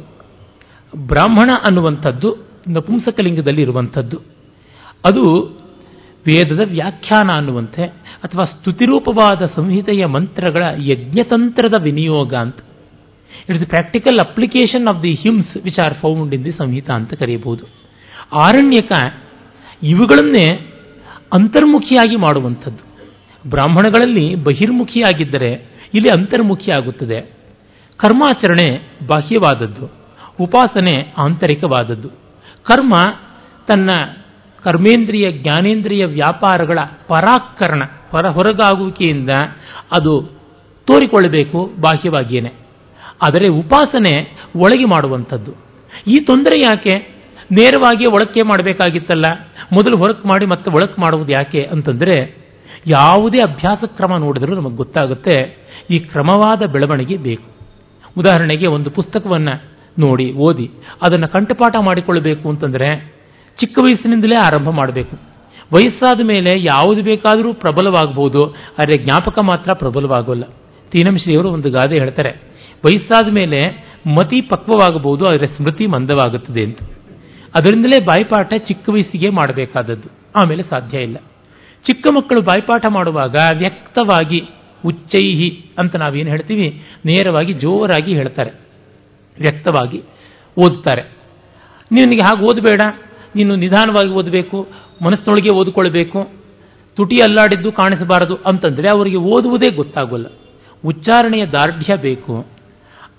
ಬ್ರಾಹ್ಮಣ ಅನ್ನುವಂಥದ್ದು ನಪುಂಸಕಲಿಂಗದಲ್ಲಿ ಇರುವಂಥದ್ದು ಅದು ವೇದದ ವ್ಯಾಖ್ಯಾನ ಅನ್ನುವಂತೆ ಅಥವಾ ಸ್ತುತಿರೂಪವಾದ ಸಂಹಿತೆಯ ಮಂತ್ರಗಳ ಯಜ್ಞತಂತ್ರದ ವಿನಿಯೋಗ ಅಂತ. It's the practical application of the hymns which are found in the Samhita ಅಂತ ಕರೆಯಬಹುದು. ಆರಣ್ಯಕ ಇವುಗಳನ್ನೇ ಅಂತರ್ಮುಖಿಯಾಗಿ ಮಾಡುವಂಥದ್ದು. ಬ್ರಾಹ್ಮಣಗಳಲ್ಲಿ ಬಹಿರ್ಮುಖಿಯಾಗಿದ್ದರೆ ಇಲ್ಲಿ ಅಂತರ್ಮುಖಿ ಆಗುತ್ತದೆ ಕರ್ಮಾಚರಣೆ ಬಾಹ್ಯವಾದದ್ದು. ಉಪಾಸನೆ ಆಂತರಿಕವಾದದ್ದು. ಕರ್ಮ ತನ್ನ ಕರ್ಮೇಂದ್ರಿಯ, ಜ್ಞಾನೇಂದ್ರಿಯ ವ್ಯಾಪಾರಗಳ ಪರಾಕರಣ ಹೊರ, ಹೊರಗಾಗುವಿಕೆಯಿಂದ ಅದು ತೋರಿಕೊಳ್ಳಬೇಕು ಬಾಹ್ಯವಾಗಿಯೇ ಆದರೆ ಉಪಾಸನೆ ಒಳಗೆ ಮಾಡುವಂಥದ್ದು. ಈ ತೊಂದರೆ ಯಾಕೆ? ನೇರವಾಗಿ ಒಳಕ್ಕೆ ಮಾಡಬೇಕಾಗಿತ್ತಲ್ಲ. ಮೊದಲು ಹೊರಕ್ಕೆ ಮಾಡಿ ಮತ್ತೆ ಒಳಕ್ಕೆ ಮಾಡುವುದು ಯಾಕೆ ಅಂತಂದರೆ, ಯಾವುದೇ ಅಭ್ಯಾಸ ಕ್ರಮ ನೋಡಿದರೂ ನಮಗೆ ಗೊತ್ತಾಗುತ್ತೆ, ಈ ಕ್ರಮವಾದ ಬೆಳವಣಿಗೆ ಬೇಕು. ಉದಾಹರಣೆಗೆ ಒಂದು ಪುಸ್ತಕವನ್ನು ನೋಡಿ, ಓದಿ, ಅದನ್ನು ಕಂಠಪಾಠ ಮಾಡಿಕೊಳ್ಳಬೇಕು ಅಂತಂದರೆ ಚಿಕ್ಕ ವಯಸ್ಸಿನಿಂದಲೇ ಆರಂಭ ಮಾಡಬೇಕು. ವಯಸ್ಸಾದ ಮೇಲೆ ಯಾವುದು ಬೇಕಾದರೂ ಪ್ರಬಲವಾಗಬಹುದು, ಆದರೆ ಜ್ಞಾಪಕ ಮಾತ್ರ ಪ್ರಬಲವಾಗೋಲ್ಲ. ತೀನಂಶ್ರೀಯವರು ಒಂದು ಗಾದೆ ಹೇಳ್ತಾರೆ, ವಯಸ್ಸಾದ ಮೇಲೆ ಮತಿ ಪಕ್ವವಾಗಬಹುದು, ಆದರೆ ಸ್ಮೃತಿ ಮಂದವಾಗುತ್ತದೆ ಅಂತ. ಅದರಿಂದಲೇ ಬಾಯ್ಪಾಠ ಚಿಕ್ಕ ವಯಸ್ಸಿಗೆ ಮಾಡಬೇಕಾದದ್ದು. ಆಮೇಲೆ ಸಾಧ್ಯ ಇಲ್ಲ. ಚಿಕ್ಕ ಮಕ್ಕಳು ಬಾಯ್ಪಾಠ ಮಾಡುವಾಗ ವ್ಯಕ್ತವಾಗಿ ಉಚ್ಚೈಹಿ ಅಂತ ನಾವೇನು ಹೇಳ್ತೀವಿ? ನೇರವಾಗಿ ಜೋರಾಗಿ ಹೇಳ್ತಾರೆ. ವ್ಯಕ್ತವಾಗಿ ಓದ್ತಾರೆ ನಿನಗೆ ಹಾಗೆ ಓದಬೇಡ? ನೀನು ನಿಧಾನವಾಗಿ ಓದಬೇಕು ಮನಸ್ಸಿನೊಳಗೆ ಓದಿಕೊಳ್ಬೇಕು, ತುಟಿ ಅಲ್ಲಾಡಿದ್ದು ಕಾಣಿಸಬಾರದು ಅಂತಂದರೆ ಅವರಿಗೆ ಓದುವುದೇ ಗೊತ್ತಾಗೋಲ್ಲ. ಉಚ್ಚಾರಣೆಯ ದಾರ್ಢ್ಯ ಬೇಕು.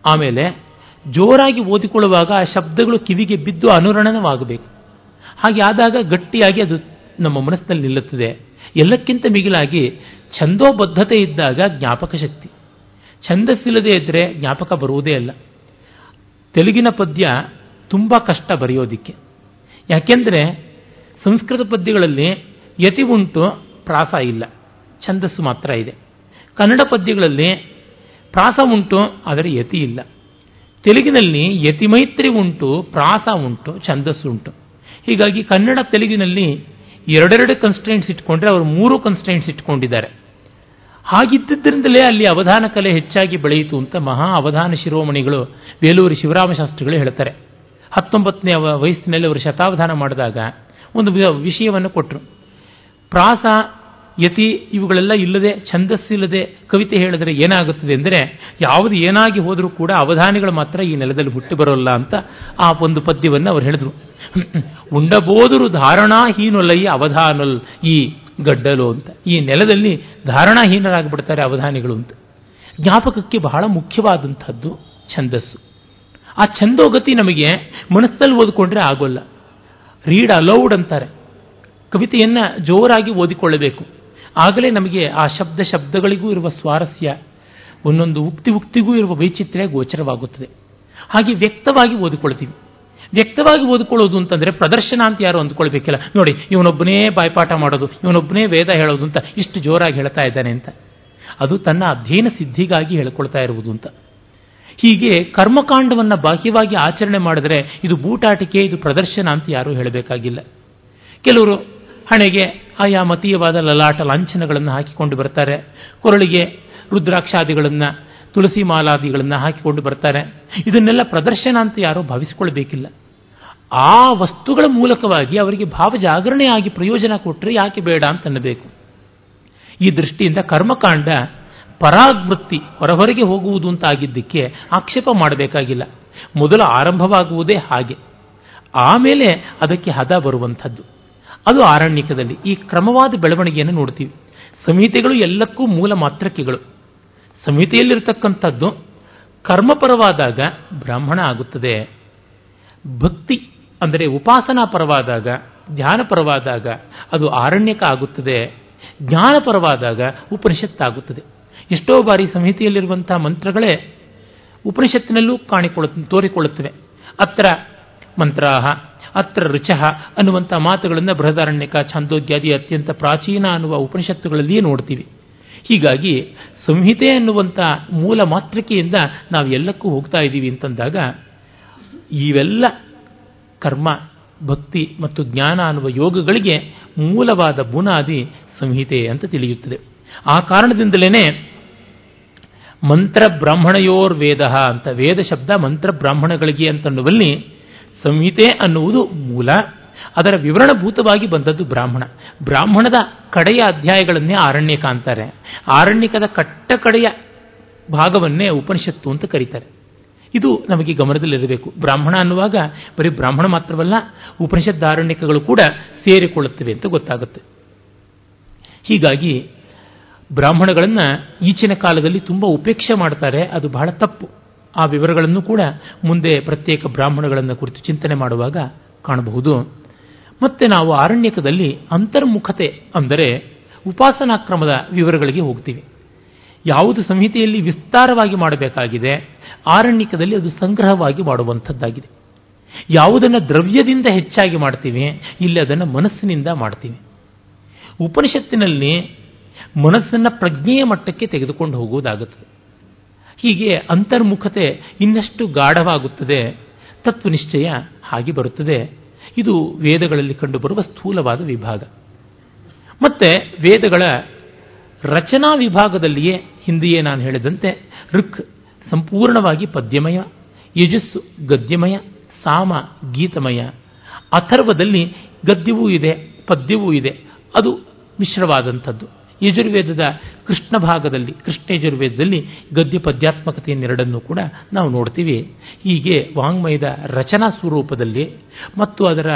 ಆಮೇಲೆ ಜೋರಾಗಿ ಓದಿಕೊಳ್ಳುವಾಗ ಆ ಶಬ್ದಗಳು ಕಿವಿಗೆ ಬಿದ್ದು ಅನುರಣನವಾಗಬೇಕು. ಹಾಗೆ ಆದಾಗ ಗಟ್ಟಿಯಾಗಿ ಅದು ನಮ್ಮ ಮನಸ್ಸಿನಲ್ಲಿ ನಿಲ್ಲುತ್ತದೆ. ಎಲ್ಲಕ್ಕಿಂತ ಮಿಗಿಲಾಗಿ ಛಂದೋಬದ್ಧತೆ ಇದ್ದಾಗ ಜ್ಞಾಪಕ ಶಕ್ತಿ. ಛಂದಸ್ಸಿಲ್ಲದೆ ಇದ್ದರೆ ಜ್ಞಾಪಕ ಬರುವುದೇ ಅಲ್ಲ. ತೆಲುಗಿನ ಪದ್ಯ ತುಂಬ ಕಷ್ಟ ಬರೆಯೋದಿಕ್ಕೆ. ಯಾಕೆಂದರೆ ಸಂಸ್ಕೃತ ಪದ್ಯಗಳಲ್ಲಿ ಯತಿ ಉಂಟು, ಪ್ರಾಸ ಇಲ್ಲ, ಛಂದಸ್ಸು ಮಾತ್ರ ಇದೆ. ಕನ್ನಡ ಪದ್ಯಗಳಲ್ಲಿ ಪ್ರಾಸ ಉಂಟು, ಆದರೆ ಯತಿ ಇಲ್ಲ. ತೆಲುಗಿನಲ್ಲಿ ಯತಿಮೈತ್ರಿ ಉಂಟು, ಪ್ರಾಸ ಉಂಟು, ಛಂದಸ್ಸು ಉಂಟು. ಹೀಗಾಗಿ ಕನ್ನಡ ತೆಲುಗಿನಲ್ಲಿ ಎರಡೆರಡು ಕನ್ಸ್ಟೆಂಟ್ಸ್ ಇಟ್ಕೊಂಡ್ರೆ ಅವರು ಮೂರು ಕನ್ಸ್ಟೆಂಟ್ಸ್ ಇಟ್ಕೊಂಡಿದ್ದಾರೆ. ಹಾಗಿದ್ದರಿಂದಲೇ ಅಲ್ಲಿ ಅವಧಾನ ಕಲೆ ಹೆಚ್ಚಾಗಿ ಬೆಳೆಯಿತು ಅಂತ ಮಹಾ ಅವಧಾನ ಶಿರೋಮಣಿಗಳು, ಬೇಲೂರು ಶಿವರಾಮಶಾಸ್ತ್ರಿಗಳು ಹೇಳ್ತಾರೆ. ಹತ್ತೊಂಬತ್ತನೇ ವಯಸ್ಸಿನಲ್ಲಿ ಅವರು ಶತಾವಧಾನ ಮಾಡಿದಾಗ ಒಂದು ವಿಷಯವನ್ನು ಕೊಟ್ಟರು ಪ್ರಾಸ ಯತಿ ಇವುಗಳೆಲ್ಲ ಇಲ್ಲದೆ ಛಂದಸ್ಸಿಲ್ಲದೆ ಕವಿತೆ ಹೇಳಿದ್ರೆ ಏನಾಗುತ್ತದೆ ಅಂದರೆ ಯಾವುದು ಏನಾಗಿ ಹೋದರೂ ಕೂಡ ಅವಧಾನಿಗಳು ಮಾತ್ರ ಈ ನೆಲದಲ್ಲಿ ಹುಟ್ಟಿ ಬರೋಲ್ಲ ಅಂತ ಆ ಒಂದು ಪದ್ಯವನ್ನು ಅವರು ಹೇಳಿದರು. ಉಂಡಬೋದರು ಧಾರಣಾಹೀನೊಲ್ಲಯ್ಯ ಅವಧಾನಲ್ ಈ ಗಡ್ಡಲು ಅಂತ. ಈ ನೆಲದಲ್ಲಿ ಧಾರಣಾಹೀನರಾಗಿಬಿಡ್ತಾರೆ ಅವಧಾನಿಗಳು ಅಂತ. ಜ್ಞಾಪಕಕ್ಕೆ ಬಹಳ ಮುಖ್ಯವಾದಂಥದ್ದು ಛಂದಸ್ಸು. ಆ ಛಂದೋಗತಿ ನಮಗೆ ಮನಸ್ಸಲ್ಲಿ ಓದಿಕೊಂಡ್ರೆ ಆಗೋಲ್ಲ. ರೀಡ್ ಅಲೌಡ್ ಅಂತಾರೆ. ಕವಿತೆಯನ್ನು ಜೋರಾಗಿ ಓದಿಕೊಳ್ಳಬೇಕು. ಆಗಲೇ ನಮಗೆ ಆ ಶಬ್ದ ಶಬ್ದಗಳಿಗೂ ಇರುವ ಸ್ವಾರಸ್ಯ, ಒಂದೊಂದು ಉಕ್ತಿ ಉಕ್ತಿಗೂ ಇರುವ ವೈಚಿತ್ರ್ಯ ಗೋಚರವಾಗುತ್ತದೆ. ಹಾಗೆ ವ್ಯಕ್ತವಾಗಿ ಓದಿಕೊಳ್ತೀವಿ. ವ್ಯಕ್ತವಾಗಿ ಓದಿಕೊಳ್ಳೋದು ಅಂತಂದರೆ ಪ್ರದರ್ಶನ ಅಂತ ಯಾರು ಅಂದ್ಕೊಳ್ಬೇಕಿಲ್ಲ. ನೋಡಿ, ಇವನೊಬ್ಬನೇ ಬಾಯ್ಪಾಠ ಮಾಡೋದು, ಇವನೊಬ್ಬನೇ ವೇದ ಹೇಳೋದು ಅಂತ ಇಷ್ಟು ಜೋರಾಗಿ ಹೇಳ್ತಾ ಇದ್ದಾನೆ ಅಂತ. ಅದು ತನ್ನ ಅಧ್ಯಯನ ಸಿದ್ಧಿಗಾಗಿ ಹೇಳ್ಕೊಳ್ತಾ ಇರುವುದು ಅಂತ. ಹೀಗೆ ಕರ್ಮಕಾಂಡವನ್ನು ಬಾಹ್ಯವಾಗಿ ಆಚರಣೆ ಮಾಡಿದ್ರೆ ಇದು ಬೂಟಾಟಿಕೆ, ಇದು ಪ್ರದರ್ಶನ ಅಂತ ಯಾರೂ ಹೇಳಬೇಕಾಗಿಲ್ಲ. ಕೆಲವರು ಹಣೆಗೆ ಆಯಾ ಮತೀಯವಾದ ಲಲಾಟ ಲಾಂಛನಗಳನ್ನು ಹಾಕಿಕೊಂಡು ಬರ್ತಾರೆ. ಕೊರಳಿಗೆ ರುದ್ರಾಕ್ಷಾದಿಗಳನ್ನು, ತುಳಸಿ ಮಾಲಾದಿಗಳನ್ನು ಹಾಕಿಕೊಂಡು ಬರ್ತಾರೆ. ಇದನ್ನೆಲ್ಲ ಪ್ರದರ್ಶನ ಅಂತ ಯಾರೂ ಭಾವಿಸಿಕೊಳ್ಬೇಕಿಲ್ಲ. ಆ ವಸ್ತುಗಳ ಮೂಲಕವಾಗಿ ಅವರಿಗೆ ಭಾವ ಜಾಗರಣೆಯಾಗಿ ಪ್ರಯೋಜನ ಕೊಟ್ಟರೆ ಯಾಕೆ ಬೇಡ ಅಂತ ಅನ್ನಬೇಕು. ಈ ದೃಷ್ಟಿಯಿಂದ ಕರ್ಮಕಾಂಡ ಪರಾಗ್ವೃತ್ತಿ ಹೊರಹೊರಗೆ ಹೋಗುವುದು ಅಂತ ಆಗಿದ್ದಕ್ಕೆ ಆಕ್ಷೇಪ ಮಾಡಬೇಕಾಗಿಲ್ಲ. ಮೊದಲು ಆರಂಭವಾಗುವುದೇ ಹಾಗೆ. ಆಮೇಲೆ ಅದಕ್ಕೆ ಹದ ಬರುವಂಥದ್ದು. ಅದು ಆರಣ್ಯಕದಲ್ಲಿ ಈ ಕ್ರಮವಾದ ಬೆಳವಣಿಗೆಯನ್ನು ನೋಡ್ತೀವಿ. ಸಂಹಿತೆಗಳು ಎಲ್ಲಕ್ಕೂ ಮೂಲ ಮಾತ್ರಕ್ಕೆಗಳು ಸಂಹಿತೆಯಲ್ಲಿರತಕ್ಕಂಥದ್ದು, ಕರ್ಮಪರವಾದಾಗ ಬ್ರಾಹ್ಮಣ ಆಗುತ್ತದೆ. ಭಕ್ತಿ ಅಂದರೆ ಉಪಾಸನಾ ಪರವಾದಾಗ ಧ್ಯಾನಪರವಾದಾಗ ಅದು ಆರಣ್ಯಕ ಆಗುತ್ತದೆ. ಜ್ಞಾನಪರವಾದಾಗ ಉಪನಿಷತ್ತಾಗುತ್ತದೆ. ಎಷ್ಟೋ ಬಾರಿ ಸಂಹಿತೆಯಲ್ಲಿರುವಂತಹ ಮಂತ್ರಗಳೇ ಉಪನಿಷತ್ತಿನಲ್ಲೂ ಕಾಣಿಕೊಳ್ಳು ತೋರಿಕೊಳ್ಳುತ್ತವೆ. ಅತ್ರ ಮಂತ್ರಾಹ, ಅತ್ರ ರುಚಃ ಅನ್ನುವಂಥ ಮಾತುಗಳನ್ನು ಬೃಹದಾರಣ್ಯಕ ಛಾಂದೋಗ್ಯಾದಿ ಅತ್ಯಂತ ಪ್ರಾಚೀನ ಅನ್ನುವ ಉಪನಿಷತ್ತುಗಳಲ್ಲಿಯೇ ನೋಡ್ತೀವಿ. ಹೀಗಾಗಿ ಸಂಹಿತೆ ಅನ್ನುವಂಥ ಮೂಲ ಮಾತೃಕೆಯಿಂದ ನಾವು ಎಲ್ಲಕ್ಕೂ ಹೋಗ್ತಾ ಇದ್ದೀವಿ ಅಂತಂದಾಗ ಇವೆಲ್ಲ ಕರ್ಮ, ಭಕ್ತಿ ಮತ್ತು ಜ್ಞಾನ ಅನ್ನುವ ಯೋಗಗಳಿಗೆ ಮೂಲವಾದ ಬುನಾದಿ ಸಂಹಿತೆ ಅಂತ ತಿಳಿಯುತ್ತದೆ. ಆ ಕಾರಣದಿಂದಲೇ ಮಂತ್ರ ಬ್ರಾಹ್ಮಣಯೋರ್ ವೇದ ಅಂತ ವೇದ ಶಬ್ದ ಮಂತ್ರ ಬ್ರಾಹ್ಮಣಗಳಿಗೆ ಅಂತನ್ನುವಲ್ಲಿ ಸಂಹಿತೆ ಅನ್ನುವುದು ಮೂಲ. ಅದರ ವಿವರಣಭೂತವಾಗಿ ಬಂದದ್ದು ಬ್ರಾಹ್ಮಣ. ಬ್ರಾಹ್ಮಣದ ಕಡೆಯ ಅಧ್ಯಾಯಗಳನ್ನೇ ಆರಣ್ಯಕ ಅಂತಾರೆ. ಆರಣ್ಯಕದ ಕಟ್ಟ ಕಡೆಯ ಭಾಗವನ್ನೇ ಉಪನಿಷತ್ತು ಅಂತ ಕರೀತಾರೆ. ಇದು ನಮಗೆ ಗಮನದಲ್ಲಿರಬೇಕು. ಬ್ರಾಹ್ಮಣ ಅನ್ನುವಾಗ ಬರೀ ಬ್ರಾಹ್ಮಣ ಮಾತ್ರವಲ್ಲ, ಉಪನಿಷದ್ದಾರಣ್ಯಕಗಳು ಕೂಡ ಸೇರಿಕೊಳ್ಳುತ್ತವೆ ಅಂತ ಗೊತ್ತಾಗುತ್ತೆ. ಹೀಗಾಗಿ ಬ್ರಾಹ್ಮಣಗಳನ್ನು ಈಚಿನ ಕಾಲದಲ್ಲಿ ತುಂಬ ಉಪೇಕ್ಷೆ ಮಾಡ್ತಾರೆ, ಅದು ಬಹಳ ತಪ್ಪು. ಆ ವಿವರಗಳನ್ನು ಕೂಡ ಮುಂದೆ ಪ್ರತ್ಯೇಕ ಬ್ರಾಹ್ಮಣಗಳನ್ನು ಕುರಿತು ಚಿಂತನೆ ಮಾಡುವಾಗ ಕಾಣಬಹುದು. ಮತ್ತೆ ನಾವು ಆರಣ್ಯಕದಲ್ಲಿ ಅಂತರ್ಮುಖತೆ ಅಂದರೆ ಉಪಾಸನಾ ಕ್ರಮದ ವಿವರಗಳಿಗೆ ಹೋಗ್ತೀವಿ. ಯಾವುದು ಸಂಹಿತೆಯಲ್ಲಿ ವಿಸ್ತಾರವಾಗಿ ಮಾಡಬೇಕಾಗಿದೆ ಆರಣ್ಯಕದಲ್ಲಿ ಅದು ಸಂಗ್ರಹವಾಗಿ ಮಾಡುವಂಥದ್ದಾಗಿದೆ. ಯಾವುದನ್ನು ದ್ರವ್ಯದಿಂದ ಹೆಚ್ಚಾಗಿ ಮಾಡ್ತೀವಿ ಇಲ್ಲಿ ಅದನ್ನು ಮನಸ್ಸಿನಿಂದ ಮಾಡ್ತೀವಿ. ಉಪನಿಷತ್ತಿನಲ್ಲಿ ಮನಸ್ಸನ್ನು ಪ್ರಜ್ಞೆಯ ಮಟ್ಟಕ್ಕೆ ತೆಗೆದುಕೊಂಡು ಹೋಗುವುದಾಗುತ್ತದೆ. ಹೀಗೆ ಅಂತರ್ಮುಖತೆ ಇನ್ನಷ್ಟು ಗಾಢವಾಗುತ್ತದೆ, ತತ್ವನಿಶ್ಚಯ ಹಾಗೆ ಬರುತ್ತದೆ. ಇದು ವೇದಗಳಲ್ಲಿ ಕಂಡುಬರುವ ಸ್ಥೂಲವಾದ ವಿಭಾಗ. ಮತ್ತೆ ವೇದಗಳ ರಚನಾ ವಿಭಾಗದಲ್ಲಿಯೇ ಹಿಂದೆಯೇ ನಾನು ಹೇಳಿದಂತೆ ಋಕ್ ಸಂಪೂರ್ಣವಾಗಿ ಪದ್ಯಮಯ, ಯಜಸ್ಸು ಗದ್ಯಮಯ, ಸಾಮ ಗೀತಮಯ. ಅಥರ್ವದಲ್ಲಿ ಗದ್ಯವೂ ಇದೆ, ಪದ್ಯವೂ ಇದೆ, ಅದು ಮಿಶ್ರವಾದಂಥದ್ದು. ಯಜುರ್ವೇದದ ಕೃಷ್ಣ ಭಾಗದಲ್ಲಿ, ಕೃಷ್ಣ ಯಜುರ್ವೇದದಲ್ಲಿ ಗದ್ಯ ಪದ್ಯಾತ್ಮಕತೆಯನ್ನೆರಡನ್ನು ಕೂಡ ನಾವು ನೋಡ್ತೀವಿ. ಹೀಗೆ ವಾಂಗ್ಮಯದ ರಚನಾ ಸ್ವರೂಪದಲ್ಲಿ ಮತ್ತು ಅದರ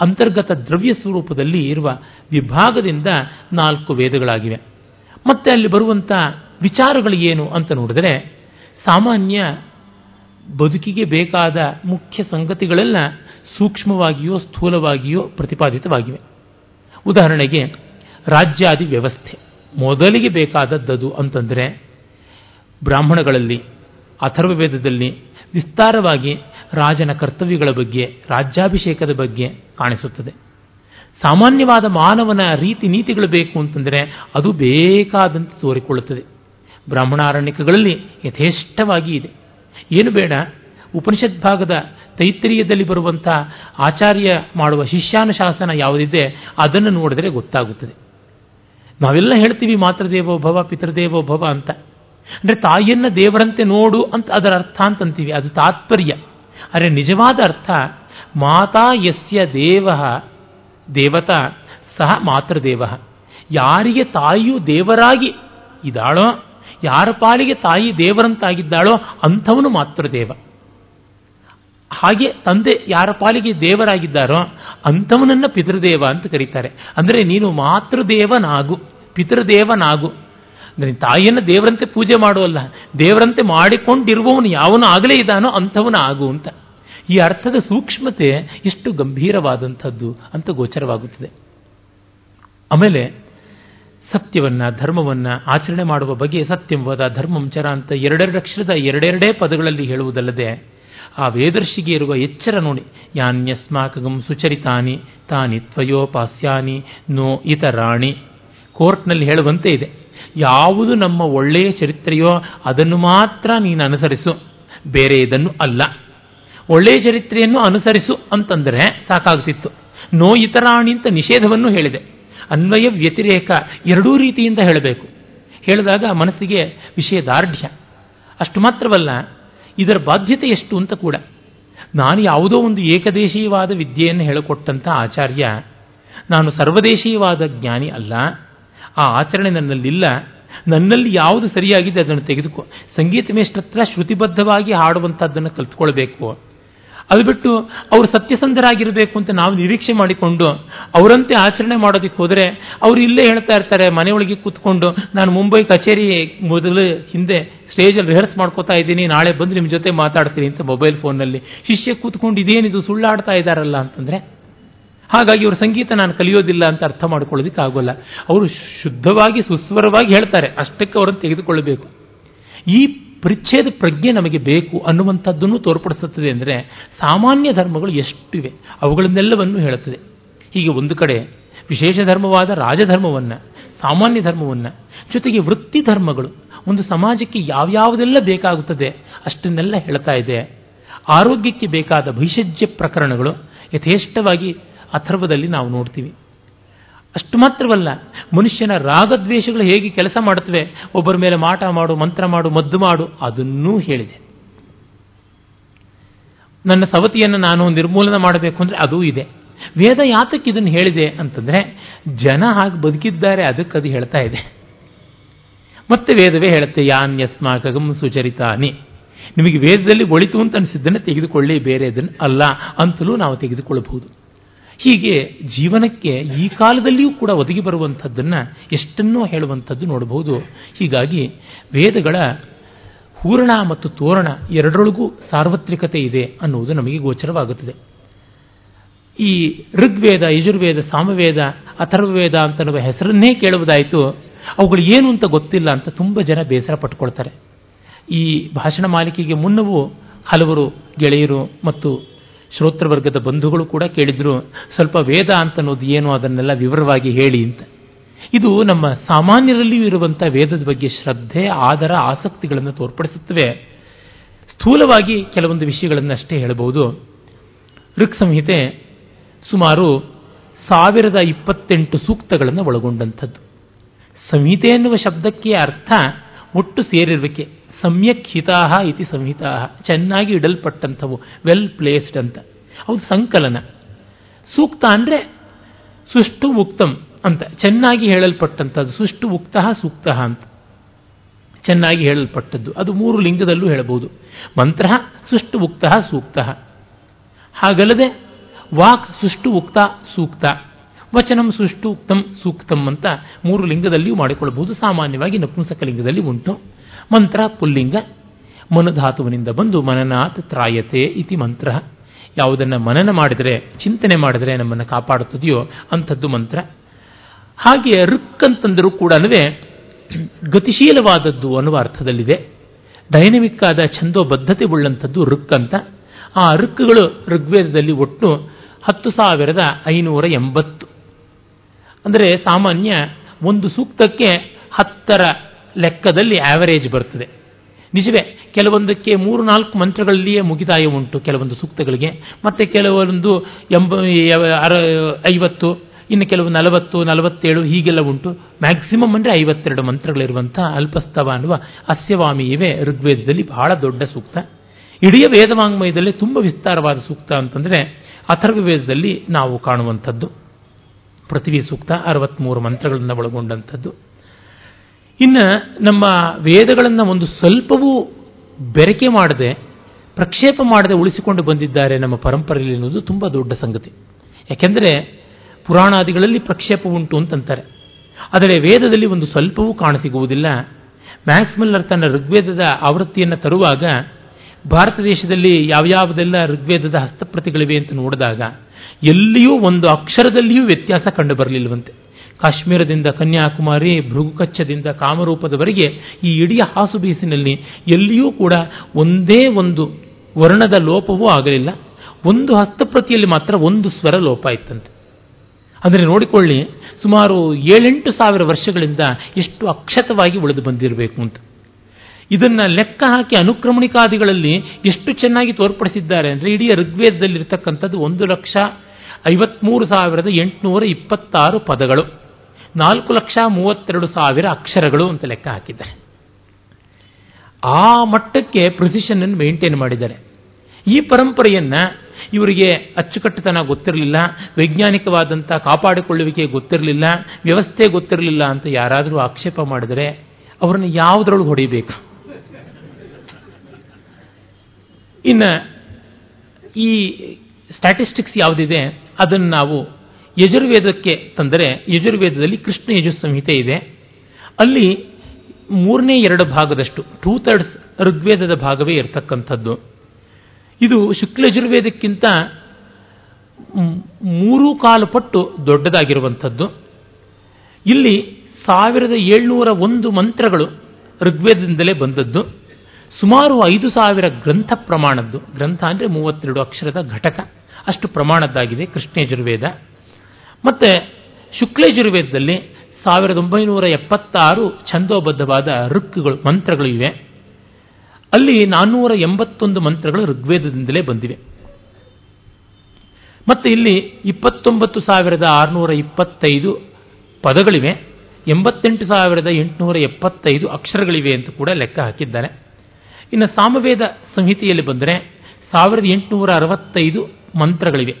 ಅಂತರ್ಗತ ದ್ರವ್ಯ ಸ್ವರೂಪದಲ್ಲಿ ಇರುವ ವಿಭಾಗದಿಂದ ನಾಲ್ಕು ವೇದಗಳಾಗಿವೆ. ಮತ್ತೆ ಅಲ್ಲಿ ಬರುವಂಥ ವಿಚಾರಗಳು ಏನು ಅಂತ ನೋಡಿದರೆ, ಸಾಮಾನ್ಯ ಬದುಕಿಗೆ ಬೇಕಾದ ಮುಖ್ಯ ಸಂಗತಿಗಳೆಲ್ಲ ಸೂಕ್ಷ್ಮವಾಗಿಯೋ ಸ್ಥೂಲವಾಗಿಯೋ ಪ್ರತಿಪಾದಿತವಾಗಿವೆ. ಉದಾಹರಣೆಗೆ ರಾಜ್ಯಾದಿ ವ್ಯವಸ್ಥೆ ಮೊದಲಿಗೆ ಬೇಕಾದದ್ದದು ಅಂತಂದರೆ ಬ್ರಾಹ್ಮಣಗಳಲ್ಲಿ, ಅಥರ್ವವೇದದಲ್ಲಿ ವಿಸ್ತಾರವಾಗಿ ರಾಜನ ಕರ್ತವ್ಯಗಳ ಬಗ್ಗೆ, ರಾಜ್ಯಾಭಿಷೇಕದ ಬಗ್ಗೆ ಕಾಣಿಸುತ್ತದೆ. ಸಾಮಾನ್ಯವಾದ ಮಾನವನ ರೀತಿ ನೀತಿಗಳು ಬೇಕು ಅಂತಂದರೆ ಅದು ಬೇಕಾದಂತೆ ತೋರಿಕೊಳ್ಳುತ್ತದೆ. ಬ್ರಾಹ್ಮಣಾರಣ್ಯಕಗಳಲ್ಲಿ ಯಥೇಷ್ಟವಾಗಿ ಇದೆ. ಏನು ಬೇಡ, ಉಪನಿಷತ್ ಭಾಗದ ತೈತ್ರಿಯದಲ್ಲಿ ಬರುವಂಥ ಆಚಾರ್ಯ ಮಾಡುವ ಶಿಷ್ಯಾನುಶಾಸನ ಯಾವುದಿದೆ ಅದನ್ನು ನೋಡಿದರೆ ಗೊತ್ತಾಗುತ್ತದೆ. ನಾವೆಲ್ಲ ಹೇಳ್ತೀವಿ ಮಾತೃದೇವೋ ಭವ, ಪಿತೃದೇವೋ ಭವ ಅಂತ. ಅಂದರೆ ತಾಯಿಯನ್ನ ದೇವರಂತೆ ನೋಡು ಅಂತ ಅದರ ಅರ್ಥ ಅಂತಂತೀವಿ. ಅದು ತಾತ್ಪರ್ಯ. ಅರೆ ನಿಜವಾದ ಅರ್ಥ, ಮಾತಾ ಯಸ್ಯ ದೇವ, ದೇವತಾ, ಸಹ ಮಾತೃದೇವ. ಯಾರಿಗೆ ತಾಯಿಯು ದೇವರಾಗಿ ಇದ್ದಾಳೋ, ಯಾರ ಪಾಲಿಗೆ ತಾಯಿ ದೇವರಂತಾಗಿದ್ದಾಳೋ ಅಂಥವನು ಮಾತೃದೇವ. ಹಾಗೆ ತಂದೆ ಯಾರ ಪಾಲಿಗೆ ದೇವರಾಗಿದ್ದಾರೋ ಅಂಥವನನ್ನ ಪಿತೃದೇವ ಅಂತ ಕರೀತಾರೆ. ಅಂದರೆ ನೀನು ಮಾತೃದೇವನಾಗು, ಪಿತೃದೇವನಾಗು. ಅಂದರೆ ತಾಯಿಯನ್ನು ದೇವರಂತೆ ಪೂಜೆ ಮಾಡುವಲ್ಲ, ದೇವರಂತೆ ಮಾಡಿಕೊಂಡಿರುವವನು ಯಾವನು ಆಗಲೇ ಇದ್ದಾನೋ ಅಂಥವನ ಆಗು ಅಂತ. ಈ ಅರ್ಥದ ಸೂಕ್ಷ್ಮತೆ ಎಷ್ಟು ಗಂಭೀರವಾದಂಥದ್ದು ಅಂತ ಗೋಚರವಾಗುತ್ತದೆ. ಆಮೇಲೆ ಸತ್ಯವನ್ನ, ಧರ್ಮವನ್ನ ಆಚರಣೆ ಮಾಡುವ ಬಗ್ಗೆ ಸತ್ಯಂವದ ಧರ್ಮಂಚರ ಧರ್ಮಂ ಚರ ಅಂತ ಎರಡೆರಡು ಅಕ್ಷರದ ಎರಡೆರಡೇ ಪದಗಳಲ್ಲಿ ಹೇಳುವುದಲ್ಲದೆ ಆ ವೇದರ್ಶಿಗೆ ಇರುವ ಎಚ್ಚರ ನೋಡಿ. ಯಾನ್ಯಸ್ಮಾಕಗಂ ಸುಚರಿತಾನಿ, ತಾನಿ ತ್ವಯೋಪಾಸ್ಯಾನಿ, ನೋ ಇತರಾಣಿ. ಕೋರ್ಟ್ನಲ್ಲಿ ಹೇಳುವಂತೆ ಇದೆ. ಯಾವುದು ನಮ್ಮ ಒಳ್ಳೆಯ ಚರಿತ್ರೆಯೋ ಅದನ್ನು ಮಾತ್ರ ನೀನು ಅನುಸರಿಸು. ಬೇರೆ ಇದನ್ನು ಅಲ್ಲ. ಒಳ್ಳೆಯ ಚರಿತ್ರೆಯನ್ನು ಅನುಸರಿಸು ಅಂತಂದರೆ ಸಾಕಾಗ್ತಿತ್ತು ನೋ ಇತರಾಣಿ ಅಂತ ನಿಷೇಧವನ್ನು ಹೇಳಿದೆ. ಅನ್ವಯ ವ್ಯತಿರೇಕ ಎರಡೂ ರೀತಿಯಿಂದ ಹೇಳಬೇಕು. ಹೇಳಿದಾಗ ಮನಸ್ಸಿಗೆ ವಿಷಯ ದಾರ್ಢ್ಯ ಅಷ್ಟು ಮಾತ್ರವಲ್ಲ ಇದರ ಬಾಧ್ಯತೆ ಎಷ್ಟು ಅಂತ ಕೂಡ. ನಾನು ಯಾವುದೋ ಒಂದು ಏಕದೇಶೀಯವಾದ ವಿದ್ಯೆಯನ್ನು ಹೇಳಿಕೊಟ್ಟಂಥ ಆಚಾರ್ಯ, ನಾನು ಸರ್ವದೇಶೀಯವಾದ ಜ್ಞಾನಿ ಅಲ್ಲ. ಆ ಆಚರಣೆ ನನ್ನಲ್ಲಿಲ್ಲ. ನನ್ನಲ್ಲಿ ಯಾವುದು ಸರಿಯಾಗಿದೆ ಅದನ್ನು ತೆಗೆದುಕೋ, ಸಂಗೀತ ಮೇಷ್ಟ್ರ ಶ್ರುತಿಬದ್ಧವಾಗಿ ಹಾಡುವಂಥದ್ದನ್ನು ಕಲ್ತ್ಕೊಳ್ಬೇಕು. ಅದು ಬಿಟ್ಟು ಅವರು ಸತ್ಯಸಂಧರಾಗಿರಬೇಕು ಅಂತ ನಾವು ನಿರೀಕ್ಷೆ ಮಾಡಿಕೊಂಡು ಅವರಂತೆ ಆಚರಣೆ ಮಾಡೋದಕ್ಕೆ ಹೋದರೆ ಅವರು ಇಲ್ಲೇ ಹೇಳ್ತಾ ಇರ್ತಾರೆ ಮನೆಯೊಳಗೆ ಕೂತ್ಕೊಂಡು ನಾನು ಮುಂಬೈ ಕಚೇರಿ ಮೊದಲು ಹಿಂದೆ ಸ್ಟೇಜಲ್ಲಿ ರಿಹರ್ಸ್ ಮಾಡ್ಕೋತಾ ಇದ್ದೀನಿ, ನಾಳೆ ಬಂದು ನಿಮ್ಮ ಜೊತೆ ಮಾತಾಡ್ತೀನಿ ಅಂತ ಮೊಬೈಲ್ ಫೋನ್ನಲ್ಲಿ. ಶಿಷ್ಯ ಕೂತ್ಕೊಂಡು ಇದೇನಿದು ಸುಳ್ಳಾಡ್ತಾ ಇದ್ದಾರಲ್ಲ ಅಂತಂದರೆ? ಹಾಗಾಗಿ ಅವರು ಸಂಗೀತ ನಾನು ಕಲಿಯೋದಿಲ್ಲ ಅಂತ ಅರ್ಥ ಮಾಡ್ಕೊಳ್ಳೋದಕ್ಕೆ ಆಗೋಲ್ಲ. ಅವರು ಶುದ್ಧವಾಗಿ ಸುಸ್ವರವಾಗಿ ಹೇಳ್ತಾರೆ, ಅಷ್ಟಕ್ಕೆ ಅವರನ್ನು ತೆಗೆದುಕೊಳ್ಳಬೇಕು. ಈ ಪರಿಚ್ಛೇದ ಪ್ರಜ್ಞೆ ನಮಗೆ ಬೇಕು ಅನ್ನುವಂಥದ್ದನ್ನು ತೋರ್ಪಡಿಸುತ್ತದೆ ಅಂದರೆ ಸಾಮಾನ್ಯ ಧರ್ಮಗಳು ಎಷ್ಟಿವೆ ಅವುಗಳನ್ನೆಲ್ಲವನ್ನು ಹೇಳುತ್ತದೆ. ಹೀಗೆ ಒಂದು ಕಡೆ ವಿಶೇಷ ಧರ್ಮವಾದ ರಾಜಧರ್ಮವನ್ನು, ಸಾಮಾನ್ಯ ಧರ್ಮವನ್ನು, ಜೊತೆಗೆ ವೃತ್ತಿ ಧರ್ಮಗಳು, ಒಂದು ಸಮಾಜಕ್ಕೆ ಯಾವ್ಯಾವುದೆಲ್ಲ ಬೇಕಾಗುತ್ತದೆ ಅಷ್ಟನ್ನೆಲ್ಲ ಹೇಳ್ತಾ ಇದೆ. ಆರೋಗ್ಯಕ್ಕೆ ಬೇಕಾದ ಭೈಷಜ್ಯ ಪ್ರಕರಣಗಳು ಯಥೇಷ್ಟವಾಗಿ ಅಥರ್ವದಲ್ಲಿ ನಾವು ನೋಡ್ತೀವಿ. ಅಷ್ಟು ಮಾತ್ರವಲ್ಲ, ಮನುಷ್ಯನ ರಾಗದ್ವೇಷಗಳು ಹೇಗೆ ಕೆಲಸ ಮಾಡುತ್ತವೆ, ಒಬ್ಬರ ಮೇಲೆ ಮಾಟ ಮಾಡು, ಮಂತ್ರ ಮಾಡು, ಮದ್ದು ಮಾಡು, ಅದನ್ನೂ ಹೇಳಿದೆ. ನನ್ನ ಸವತಿಯನ್ನು ನಾನು ನಿರ್ಮೂಲನ ಮಾಡಬೇಕು ಅಂದರೆ ಅದೂ ಇದೆ. ವೇದ ಯಾತಕ್ಕೆ ಇದನ್ನು ಹೇಳಿದೆ ಅಂತಂದರೆ, ಜನ ಹಾಗೆ ಬದುಕಿದ್ದಾರೆ, ಅದಕ್ಕೆ ಅದು ಹೇಳ್ತಾ ಇದೆ. ಮತ್ತೆ ವೇದವೇ ಹೇಳುತ್ತೆ, ಯಾನ್ಯಸ್ಮಾಕಗಂ ಸುಚರಿತಾನಿ. ನಿಮಗೆ ವೇದದಲ್ಲಿ ಒಳಿತು ಅಂತ ಅನಿಸಿದ್ದನ್ನು ತೆಗೆದುಕೊಳ್ಳಿ ಬೇರೆ ಅದನ್ನು ಅಲ್ಲ ಅಂತಲೂ ನಾವು ತೆಗೆದುಕೊಳ್ಳಬಹುದು. ಹೀಗೆ ಜೀವನಕ್ಕೆ ಈ ಕಾಲದಲ್ಲಿಯೂ ಕೂಡ ಒದಗಿ ಬರುವಂಥದ್ದನ್ನು ಎಷ್ಟನ್ನೋ ಹೇಳುವಂಥದ್ದು ನೋಡಬಹುದು. ಹೀಗಾಗಿ ವೇದಗಳ ಹೂರಣ ಮತ್ತು ತೋರಣ ಎರಡರೊಳಗೂ ಸಾರ್ವತ್ರಿಕತೆ ಇದೆ ಅನ್ನುವುದು ನಮಗೆ ಗೋಚರವಾಗುತ್ತದೆ. ಈ ಋಗ್ವೇದ, ಯಜುರ್ವೇದ, ಸಾಮವೇದ, ಅಥರ್ವವೇದ ಅಂತನ್ನುವ ಹೆಸರನ್ನೇ ಕೇಳುವುದಾಯಿತು, ಅವುಗಳು ಏನು ಅಂತ ಗೊತ್ತಿಲ್ಲ ಅಂತ ತುಂಬ ಜನ ಬೇಸರ ಪಟ್ಕೊಳ್ತಾರೆ ಈ ಭಾಷಣ ಮಾಲಿಕೆಗೆ ಮುನ್ನವೂ ಹಲವರು ಗೆಳೆಯರು ಮತ್ತು ಶ್ರೋತೃವರ್ಗದ ಬಂಧುಗಳು ಕೂಡ ಕೇಳಿದ್ರು, ಸ್ವಲ್ಪ ವೇದ ಅಂತ ಅನ್ನೋದು ಏನು ಅದನ್ನೆಲ್ಲ ವಿವರವಾಗಿ ಹೇಳಿ ಅಂತ. ಇದು ನಮ್ಮ ಸಾಮಾನ್ಯರಲ್ಲಿಯೂ ಇರುವಂಥ ವೇದದ ಬಗ್ಗೆ ಶ್ರದ್ಧೆ, ಆದರ, ಆಸಕ್ತಿಗಳನ್ನು ತೋರ್ಪಡಿಸುತ್ತವೆ. ಸ್ಥೂಲವಾಗಿ ಕೆಲವೊಂದು ವಿಷಯಗಳನ್ನು ಅಷ್ಟೇ ಹೇಳಬಹುದು. ಋಕ್ ಸಂಹಿತೆ ಸುಮಾರು ಸಾವಿರದ ಇಪ್ಪತ್ತೆಂಟು ಸೂಕ್ತಗಳನ್ನು ಒಳಗೊಂಡಂಥದ್ದು. ಸಂಹಿತೆ ಎನ್ನುವ ಶಬ್ದಕ್ಕೆ ಅರ್ಥ ಒಟ್ಟು ಸೇರಿರುವಿಕೆ. ಸಮ್ಯಕ್ ಹಿತಾಹ ಇತಿ ಸಂಹಿತಾಹ. ಚೆನ್ನಾಗಿ ಇಡಲ್ಪಟ್ಟಂಥವು. ವೆಲ್ ಪ್ಲೇಸ್ಡ್ ಅಂತ. ಅವು ಸಂಕಲನ. ಸೂಕ್ತ ಅಂದರೆ ಸುಷ್ಟು ಉಕ್ತಂ ಅಂತ. ಚೆನ್ನಾಗಿ ಹೇಳಲ್ಪಟ್ಟಂಥದ್ದು. ಸುಷ್ಟು ಉಕ್ತ ಸೂಕ್ತ ಅಂತ. ಚೆನ್ನಾಗಿ ಹೇಳಲ್ಪಟ್ಟದ್ದು. ಅದು ಮೂರು ಲಿಂಗದಲ್ಲೂ ಹೇಳಬಹುದು. ಮಂತ್ರ ಸುಷ್ಟು ಉಕ್ತ ಸೂಕ್ತ. ಹಾಗಲ್ಲದೆ ವಾಕ್ ಸುಷ್ಟು ಉಕ್ತ ಸೂಕ್ತ. ವಚನಂ ಸುಷ್ಟು ಉಕ್ತಂ ಸೂಕ್ತಂ ಅಂತ ಮೂರು ಲಿಂಗದಲ್ಲಿಯೂ ಮಾಡಿಕೊಳ್ಳಬಹುದು. ಸಾಮಾನ್ಯವಾಗಿ ನಪುಂಸಕ ಲಿಂಗದಲ್ಲಿ ಉಂಟು. ಮಂತ್ರ ಪುಲ್ಲಿಂಗ. ಮನುಧಾತುವಿನಿಂದ ಬಂದು ಮನನಾತ್ ತ್ರಾಯತೆ ಇತಿ ಮಂತ್ರ. ಯಾವುದನ್ನು ಮನನ ಮಾಡಿದರೆ, ಚಿಂತನೆ ಮಾಡಿದರೆ ನಮ್ಮನ್ನು ಕಾಪಾಡುತ್ತದೆಯೋ ಅಂಥದ್ದು ಮಂತ್ರ. ಹಾಗೆ ರುಕ್ ಅಂತಂದರೂ ಕೂಡ ಗತಿಶೀಲವಾದದ್ದು ಅನ್ನುವ ಅರ್ಥದಲ್ಲಿದೆ. ಡೈನಮಿಕ್ ಆದ ಛಂದೋಬದ್ಧತೆ ಉಳ್ಳಂಥದ್ದು ರುಕ್ ಅಂತ. ಆ ಋಕ್ಗಳು ಋಗ್ವೇದದಲ್ಲಿ ಒಟ್ಟು ಹತ್ತು ಸಾವಿರದ ಐನೂರ ಎಂಬತ್ತು. ಅಂದರೆ ಸಾಮಾನ್ಯ ಒಂದು ಸೂಕ್ತಕ್ಕೆ ಹತ್ತರ ಲೆಕ್ಕದಲ್ಲಿ ಆವರೇಜ್ ಬರ್ತದೆ. ನಿಜವೇ, ಕೆಲವೊಂದಕ್ಕೆ ಮೂರು ನಾಲ್ಕು ಮಂತ್ರಗಳಲ್ಲಿಯೇ ಮುಗಿತಾಯ ಉಂಟು ಕೆಲವೊಂದು ಸೂಕ್ತಗಳಿಗೆ. ಮತ್ತೆ ಕೆಲವೊಂದು ಎಂಬ ಐವತ್ತು, ಇನ್ನು ಕೆಲವು ನಲವತ್ತು, ನಲವತ್ತೇಳು ಹೀಗೆಲ್ಲ ಉಂಟು. ಮ್ಯಾಕ್ಸಿಮಮ್ ಅಂದರೆ ಐವತ್ತೆರಡು ಮಂತ್ರಗಳಿರುವಂಥ ಅಲ್ಪಸ್ತವ ಅನ್ನುವ ಅಸ್ಯವಾಮಿ ಇವೆ. ಋಗ್ವೇದದಲ್ಲಿ ಬಹಳ ದೊಡ್ಡ ಸೂಕ್ತ. ಇಡೀ ವೇದವಾಂಗ್ಮಯದಲ್ಲಿ ತುಂಬ ವಿಸ್ತಾರವಾದ ಸೂಕ್ತ ಅಂತಂದರೆ ಅಥರ್ವ ವೇದದಲ್ಲಿ ನಾವು ಕಾಣುವಂಥದ್ದು. ಪೃಥ್ವಿ ಸೂಕ್ತ, ಅರವತ್ಮೂರು ಮಂತ್ರಗಳನ್ನು ಒಳಗೊಂಡಂಥದ್ದು. ಇನ್ನು ನಮ್ಮ ವೇದಗಳನ್ನು ಒಂದು ಸ್ವಲ್ಪವೂ ಬೆರಕೆ ಮಾಡದೆ, ಪ್ರಕ್ಷೇಪ ಮಾಡದೆ ಉಳಿಸಿಕೊಂಡು ಬಂದಿದ್ದಾರೆ ನಮ್ಮ ಪರಂಪರೆಯಲ್ಲಿ ಎನ್ನುವುದು ತುಂಬ ದೊಡ್ಡ ಸಂಗತಿ. ಯಾಕೆಂದರೆ ಪುರಾಣಾದಿಗಳಲ್ಲಿ ಪ್ರಕ್ಷೇಪ ಉಂಟು ಅಂತಂತಾರೆ. ಆದರೆ ವೇದದಲ್ಲಿ ಒಂದು ಸ್ವಲ್ಪವೂ ಕಾಣಸಿಗುವುದಿಲ್ಲ. ಮ್ಯಾಕ್ಸ್ ಮಿಲ್ಲರ್ ತನ್ನ ಋಗ್ವೇದದ ಆವೃತ್ತಿಯನ್ನು ತರುವಾಗ, ಭಾರತ ದೇಶದಲ್ಲಿ ಯಾವ್ಯಾವುದೆಲ್ಲ ಋಗ್ವೇದದ ಹಸ್ತಪ್ರತಿಗಳಿವೆ ಅಂತ ನೋಡಿದಾಗ, ಎಲ್ಲಿಯೂ ಒಂದು ಅಕ್ಷರದಲ್ಲಿಯೂ ವ್ಯತ್ಯಾಸ ಕಂಡು ಬರಲಿಲ್ಲವಂತೆ ಕಾಶ್ಮೀರದಿಂದ ಕನ್ಯಾಕುಮಾರಿ ಭೃಗುಕಚ್ಚದಿಂದ ಕಾಮರೂಪದವರೆಗೆ ಈ ಇಡೀ ಹಾಸು ಬೀಸಿನಲ್ಲಿ ಎಲ್ಲಿಯೂ ಕೂಡ ಒಂದೇ ಒಂದು ವರ್ಣದ ಲೋಪವೂ ಆಗಲಿಲ್ಲ. ಒಂದು ಹಸ್ತಪ್ರತಿಯಲ್ಲಿ ಮಾತ್ರ ಒಂದು ಸ್ವರ ಲೋಪ ಇತ್ತಂತೆ. ಅಂದರೆ ನೋಡಿಕೊಳ್ಳಿ, ಸುಮಾರು ಏಳೆಂಟು ಸಾವಿರ ವರ್ಷಗಳಿಂದ ಎಷ್ಟು ಅಕ್ಷತವಾಗಿ ಉಳಿದು ಬಂದಿರಬೇಕು ಅಂತ. ಇದನ್ನು ಲೆಕ್ಕ ಹಾಕಿ ಅನುಕ್ರಮಣಿಕಾದಿಗಳಲ್ಲಿ ಎಷ್ಟು ಚೆನ್ನಾಗಿ ತೋರ್ಪಡಿಸಿದ್ದಾರೆ ಅಂದರೆ ಇಡೀ ಋಗ್ವೇದದಲ್ಲಿರ್ತಕ್ಕಂಥದ್ದು ಒಂದು ಲಕ್ಷ ಐವತ್ಮೂರು ಸಾವಿರದ ಎಂಟುನೂರ ಇಪ್ಪತ್ತಾರು ಪದಗಳು. ನಾಲ್ಕು ಲಕ್ಷ ಮೂವತ್ತೆರಡು ಸಾವಿರ ಅಕ್ಷರಗಳು ಅಂತ ಲೆಕ್ಕ ಹಾಕಿದ್ದಾರೆ. ಆ ಮಟ್ಟಕ್ಕೆ ಪ್ರೊಸಿಷನ್ ಅನ್ನು ಮೇಂಟೈನ್ ಮಾಡಿದ್ದಾರೆ. ಈ ಪರಂಪರೆಯನ್ನ ಇವರಿಗೆ ಅಚ್ಚುಕಟ್ಟುತನ ಗೊತ್ತಿರಲಿಲ್ಲ ವೈಜ್ಞಾನಿಕವಾದಂಥ ಕಾಪಾಡಿಕೊಳ್ಳುವಿಕೆ ಗೊತ್ತಿರಲಿಲ್ಲ, ವ್ಯವಸ್ಥೆ ಗೊತ್ತಿರಲಿಲ್ಲ ಅಂತ ಯಾರಾದರೂ ಆಕ್ಷೇಪ ಮಾಡಿದರೆ ಅವರನ್ನು ಯಾವುದ್ರೊಳಗೆ ಹೊಡಿಬೇಕು ಇನ್ನು ಈ ಸ್ಟ್ಯಾಟಿಸ್ಟಿಕ್ಸ್ ಯಾವುದಿದೆ, ಅದನ್ನು ನಾವು ಯಜುರ್ವೇದಕ್ಕೆ ತಂದರೆ ಯಜುರ್ವೇದದಲ್ಲಿ ಕೃಷ್ಣ ಯಜು ಸಂಹಿತೆ ಇದೆ. ಅಲ್ಲಿ ಮೂರನೇ ಎರಡು ಭಾಗದಷ್ಟು ಟೂ ಥರ್ಡ್ಸ್ ಋಗ್ವೇದದ ಭಾಗವೇ ಇರತಕ್ಕಂಥದ್ದು. ಇದು ಶುಕ್ಲಯಜುರ್ವೇದಕ್ಕಿಂತ ಮೂರು ಕಾಲು ಪಟ್ಟು ದೊಡ್ಡದಾಗಿರುವಂಥದ್ದು. ಇಲ್ಲಿ ಸಾವಿರದ ಏಳ್ನೂರ ಒಂದು ಮಂತ್ರಗಳು ಋಗ್ವೇದದಿಂದಲೇ ಬಂದದ್ದು. ಸುಮಾರು ಐದು ಸಾವಿರ ಗ್ರಂಥ ಪ್ರಮಾಣದ್ದು. ಗ್ರಂಥ ಅಂದರೆ ಮೂವತ್ತೆರಡು ಅಕ್ಷರದ ಘಟಕ. ಅಷ್ಟು ಪ್ರಮಾಣದ್ದಾಗಿದೆ ಕೃಷ್ಣಯಜುರ್ವೇದ ಮತ್ತು ಶುಕ್ಲಯಜುರ್ವೇದದಲ್ಲಿ ಸಾವಿರದ ಒಂಬೈನೂರ ಎಪ್ಪತ್ತಾರು ಛಂದೋಬದ್ಧವಾದ ಋಕ್ಗಳು, ಮಂತ್ರಗಳು ಇವೆ. ಅಲ್ಲಿ ನಾನ್ನೂರ ಎಂಬತ್ತೊಂದು ಮಂತ್ರಗಳು ಋಗ್ವೇದದಿಂದಲೇ ಬಂದಿವೆ. ಮತ್ತು ಇಲ್ಲಿ ಇಪ್ಪತ್ತೊಂಬತ್ತು ಸಾವಿರದ ಆರುನೂರ ಇಪ್ಪತ್ತೈದು ಪದಗಳಿವೆ. ಎಂಬತ್ತೆಂಟು ಸಾವಿರದ ಎಂಟುನೂರ ಎಪ್ಪತ್ತೈದು ಅಕ್ಷರಗಳಿವೆ ಅಂತ ಕೂಡ ಲೆಕ್ಕ ಹಾಕಿದ್ದಾರೆ. ಇನ್ನು ಸಾಮವೇದ ಸಂಹಿತೆಯಲ್ಲಿ ಬಂದರೆ ಸಾವಿರದ ಎಂಟುನೂರ ಅರವತ್ತೈದು ಮಂತ್ರಗಳಿವೆ.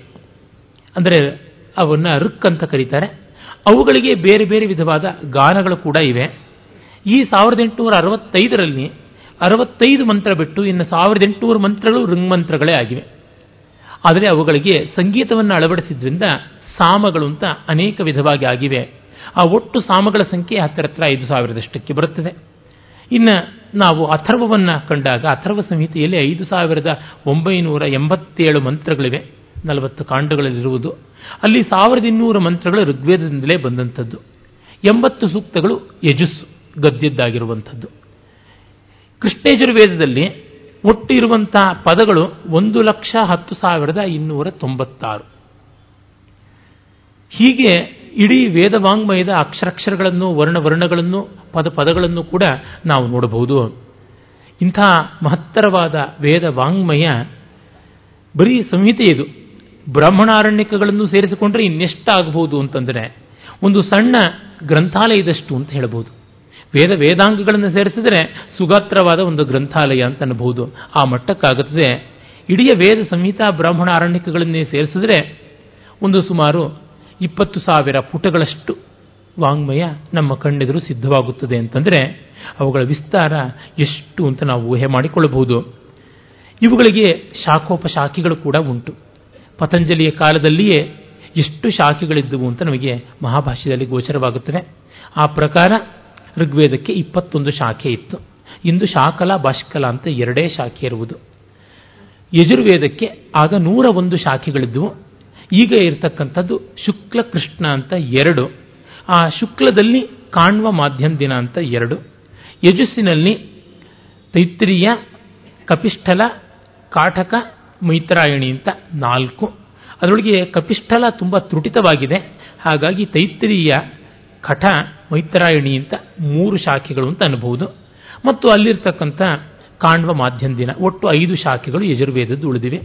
ಅಂದರೆ ಅವನ್ನ ಋಕ್ ಅಂತ ಕರೀತಾರೆ. ಅವುಗಳಿಗೆ ಬೇರೆ ಬೇರೆ ವಿಧವಾದ ಗಾನಗಳು ಕೂಡ ಇವೆ. ಈ ಸಾವಿರದ ಎಂಟುನೂರ ಅರವತ್ತೈದರಲ್ಲಿ ಅರವತ್ತೈದು ಮಂತ್ರ ಬಿಟ್ಟು ಇನ್ನು ಸಾವಿರದ ಎಂಟುನೂರು ಮಂತ್ರಗಳು ಋಂಗ್ಮಂತ್ರಗಳೇ ಆಗಿವೆ. ಆದರೆ ಅವುಗಳಿಗೆ ಸಂಗೀತವನ್ನು ಅಳವಡಿಸಿದ್ರಿಂದ ಸಾಮಗಳು ಅಂತ ಅನೇಕ ವಿಧವಾಗಿ ಆಗಿವೆ. ಆ ಒಟ್ಟು ಸಾಮಗಳ ಸಂಖ್ಯೆ ಹತ್ತಿರ ಹತ್ರ ಐದು ಸಾವಿರದಷ್ಟಕ್ಕೆ ಬರುತ್ತದೆ. ಇನ್ನು ನಾವು ಅಥರ್ವವನ್ನು ಕಂಡಾಗ, ಅಥರ್ವ ಸಂಹಿತೆಯಲ್ಲಿ ಐದು ಸಾವಿರದ ಒಂಬೈನೂರ ಎಂಬತ್ತೇಳು ಮಂತ್ರಗಳಿವೆ. ನಲವತ್ತು ಕಾಂಡಗಳಲ್ಲಿರುವುದು. ಅಲ್ಲಿ ಸಾವಿರದ ಇನ್ನೂರು ಮಂತ್ರಗಳು ಋಗ್ವೇದದಿಂದಲೇ ಬಂದಂಥದ್ದು. ಎಂಬತ್ತು ಸೂಕ್ತಗಳು ಯಜಸ್ಸು, ಗದ್ಯದ್ದಾಗಿರುವಂಥದ್ದು. ಕೃಷ್ಣೇಜುರ್ವೇದದಲ್ಲಿ ಒಟ್ಟು ಇರುವಂತಹ ಪದಗಳು ಒಂದು ಲಕ್ಷ ಹತ್ತು ಸಾವಿರದ ಇನ್ನೂರ ತೊಂಬತ್ತಾರು. ಹೀಗೆ ಇಡೀ ವೇದವಾಂಗ್ಮಯದ ಅಕ್ಷರಕ್ಷರಗಳನ್ನು, ವರ್ಣವರ್ಣಗಳನ್ನು, ಪದ ಪದಗಳನ್ನು ಕೂಡ ನಾವು ನೋಡಬಹುದು. ಇಂಥ ಮಹತ್ತರವಾದ ವೇದ ವಾಂಗ್ಮಯ ಬರೀ ಸಂಹಿತೆ ಇದು ಬ್ರಾಹ್ಮಣಾರಣ್ಯಕಗಳನ್ನು ಸೇರಿಸಿಕೊಂಡ್ರೆ ಇನ್ನೆಷ್ಟಾಗಬಹುದು ಅಂತಂದರೆ ಒಂದು ಸಣ್ಣ ಗ್ರಂಥಾಲಯದಷ್ಟು ಅಂತ ಹೇಳಬಹುದು. ವೇದ ವೇದಾಂಗಗಳನ್ನು ಸೇರಿಸಿದರೆ ಸುಗಾತ್ರವಾದ ಒಂದು ಗ್ರಂಥಾಲಯ ಅಂತ ಅನ್ನಬಹುದು. ಆ ಮಟ್ಟಕ್ಕಾಗುತ್ತದೆ. ಇಡೀ ವೇದ ಸಂಹಿತಾ ಬ್ರಾಹ್ಮಣ ಅರಣ್ಯಕಗಳನ್ನೇ ಸೇರಿಸಿದ್ರೆ ಒಂದು ಸುಮಾರು ಇಪ್ಪತ್ತು ಸಾವಿರ ಪುಟಗಳಷ್ಟು ವಾಂಗ್ಮಯ ನಮ್ಮ ಕಣ್ಣೆದುರು ಸಿದ್ಧವಾಗುತ್ತದೆ ಅಂತಂದರೆ ಅವುಗಳ ವಿಸ್ತಾರ ಎಷ್ಟು ಅಂತ ನಾವು ಊಹೆ ಮಾಡಿಕೊಳ್ಳಬಹುದು. ಇವುಗಳಿಗೆ ಶಾಖೋಪಶಾಖಿಗಳು ಕೂಡ ಉಂಟು. ಪತಂಜಲಿಯ ಕಾಲದಲ್ಲಿಯೇ ಎಷ್ಟು ಶಾಖೆಗಳಿದ್ದವು ಅಂತ ನಮಗೆ ಮಹಾಭಾಷ್ಯದಲ್ಲಿ ಗೋಚರವಾಗುತ್ತದೆ. ಆ ಪ್ರಕಾರ ಋಗ್ವೇದಕ್ಕೆ ಇಪ್ಪತ್ತೊಂದು ಶಾಖೆ ಇತ್ತು. ಇಂದು ಶಾಕಲ ಭಾಷ್ಕಲ ಅಂತ ಎರಡೇ ಶಾಖೆ ಇರುವುದು. ಯಜುರ್ವೇದಕ್ಕೆ ಆಗ ನೂರ ಒಂದು ಶಾಖೆಗಳಿದ್ದವು. ಈಗ ಇರತಕ್ಕಂಥದ್ದು ಶುಕ್ಲ ಕೃಷ್ಣ ಅಂತ ಎರಡು. ಆ ಶುಕ್ಲದಲ್ಲಿ ಕಾಣ್ವ ಮಾಧ್ಯಮ ದಿನ ಅಂತ ಎರಡು. ಯಜಸ್ಸಿನಲ್ಲಿ ತೈತ್ರಿಯ, ಕಪಿಷ್ಠಲ ಕಾಠಕ ಮೈತ್ರಾಯಣಿ ಅಂತ ನಾಲ್ಕು. ಅದರೊಳಗೆ ಕಪಿಷ್ಠಲ ತುಂಬ ತ್ರುಟಿತವಾಗಿದೆ. ಹಾಗಾಗಿ ತೈತ್ರಿಯ ಕಠ ಮೈತ್ರಾಯಣಿ ಅಂತ ಮೂರು ಶಾಖೆಗಳು ಅಂತ ಅನ್ಬಹುದು. ಮತ್ತು ಅಲ್ಲಿರ್ತಕ್ಕಂಥ ಕಾಣ್ವ ಮಾಧ್ಯಮ ದಿನ ಒಟ್ಟು ಐದು ಶಾಖೆಗಳು ಯಜುರ್ವೇದದ್ದು ಉಳಿದಿವೆ.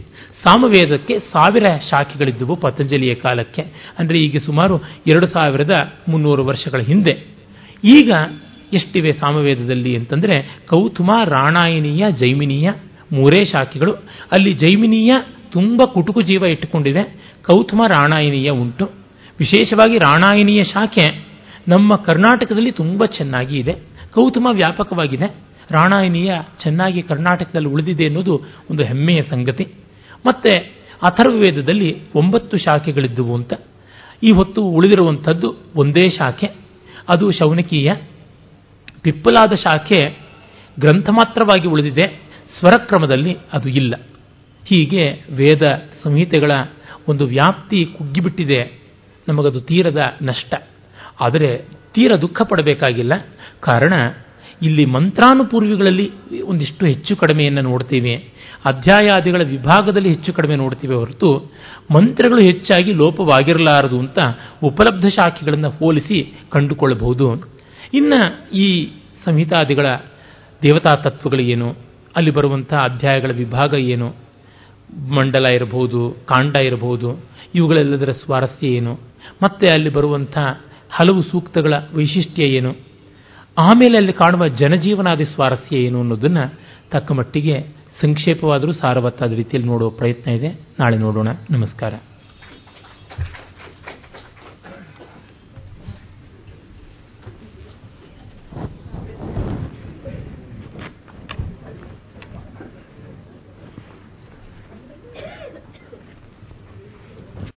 ಸಾಮವೇದಕ್ಕೆ ಸಾವಿರ ಶಾಖೆಗಳಿದ್ದುವು ಪತಂಜಲಿಯ ಕಾಲಕ್ಕೆ. ಅಂದರೆ ಈಗ ಸುಮಾರು ಎರಡು ಸಾವಿರದ ಮುನ್ನೂರು ವರ್ಷಗಳ ಹಿಂದೆ. ಈಗ ಎಷ್ಟಿವೆ ಸಾಮವೇದದಲ್ಲಿ ಅಂತಂದರೆ ಕೌತುಮ ರಾಣಾಯನೀಯ ಜೈಮಿನೀಯ ಮೂರೇ ಶಾಖೆಗಳು. ಅಲ್ಲಿ ಜೈಮಿನೀಯ ತುಂಬ ಕುಟುಕು ಜೀವ ಇಟ್ಟುಕೊಂಡಿದೆ. ಕೌತುಮ ರಾಣಾಯಿನಿಯ ಉಂಟು. ವಿಶೇಷವಾಗಿ ರಾಣಾಯಿನಿಯ ಶಾಖೆ ನಮ್ಮ ಕರ್ನಾಟಕದಲ್ಲಿ ತುಂಬ ಚೆನ್ನಾಗಿ ಇದೆ. ಕೌತುಮ ವ್ಯಾಪಕವಾಗಿದೆ. ರಾಣಾಯಿನಿಯ ಚೆನ್ನಾಗಿ ಕರ್ನಾಟಕದಲ್ಲಿ ಉಳಿದಿದೆ ಅನ್ನೋದು ಒಂದು ಹೆಮ್ಮೆಯ ಸಂಗತಿ. ಮತ್ತೆ ಅಥರ್ವವೇದದಲ್ಲಿ ಒಂಬತ್ತು ಶಾಖೆಗಳಿದ್ದುವು ಅಂತ. ಈ ಹೊತ್ತು ಉಳಿದಿರುವಂಥದ್ದು ಒಂದೇ ಶಾಖೆ. ಅದು ಶೌನಕೀಯ. ಪಿಪ್ಪಲಾದ ಶಾಖೆ ಗ್ರಂಥ ಮಾತ್ರವಾಗಿ ಉಳಿದಿದೆ. ಸ್ವರಕ್ರಮದಲ್ಲಿ ಅದು ಇಲ್ಲ. ಹೀಗೆ ವೇದ ಸಂಹಿತೆಗಳ ಒಂದು ವ್ಯಾಪ್ತಿ ಕುಗ್ಗಿಬಿಟ್ಟಿದೆ. ನಮಗದು ತೀರದ ನಷ್ಟ. ಆದರೆ ತೀರ ದುಃಖ ಪಡಬೇಕಾಗಿಲ್ಲ. ಕಾರಣ, ಇಲ್ಲಿ ಮಂತ್ರಾನುಪೂರ್ವಿಗಳಲ್ಲಿ ಒಂದಿಷ್ಟು ಹೆಚ್ಚು ಕಡಿಮೆಯನ್ನು ನೋಡ್ತೀವಿ. ಅಧ್ಯಾಯಾದಿಗಳ ವಿಭಾಗದಲ್ಲಿ ಹೆಚ್ಚು ಕಡಿಮೆ ನೋಡ್ತೀವಿ ಹೊರತು, ಮಂತ್ರಗಳು ಹೆಚ್ಚಾಗಿ ಲೋಪವಾಗಿರಲಾರದು ಅಂತ ಉಪಲಬ್ಧ ಶಾಖೆಗಳನ್ನು ಹೋಲಿಸಿ ಕಂಡುಕೊಳ್ಳಬಹುದು. ಇನ್ನು ಈ ಸಂಹಿತಾದಿಗಳ ದೇವತಾ ತತ್ವಗಳು ಏನು ಅಲ್ಲಿ ಬರುವಂಥ ಅಧ್ಯಾಯಗಳ ವಿಭಾಗ ಏನು? ಮಂಡಲ ಇರಬಹುದು, ಕಾಂಡ ಇರಬಹುದು, ಇವುಗಳೆಲ್ಲದರ ಸ್ವಾರಸ್ಯ ಏನು? ಮತ್ತೆ ಅಲ್ಲಿ ಬರುವಂಥ ಹಲವು ಸೂಕ್ತಗಳ ವೈಶಿಷ್ಟ್ಯ ಏನು? ಆಮೇಲೆ ಅಲ್ಲಿ ಕಾಣುವ ಜನಜೀವನಾದಿ ಸ್ವಾರಸ್ಯ ಏನು ಅನ್ನೋದನ್ನು ತಕ್ಕ ಮಟ್ಟಿಗೆ ಸಂಕ್ಷೇಪವಾದರೂ ಸಾರವತ್ತಾದ ರೀತಿಯಲ್ಲಿ ನೋಡುವ ಪ್ರಯತ್ನ ಇದೆ. ನಾಳೆ ನೋಡೋಣ. ನಮಸ್ಕಾರ.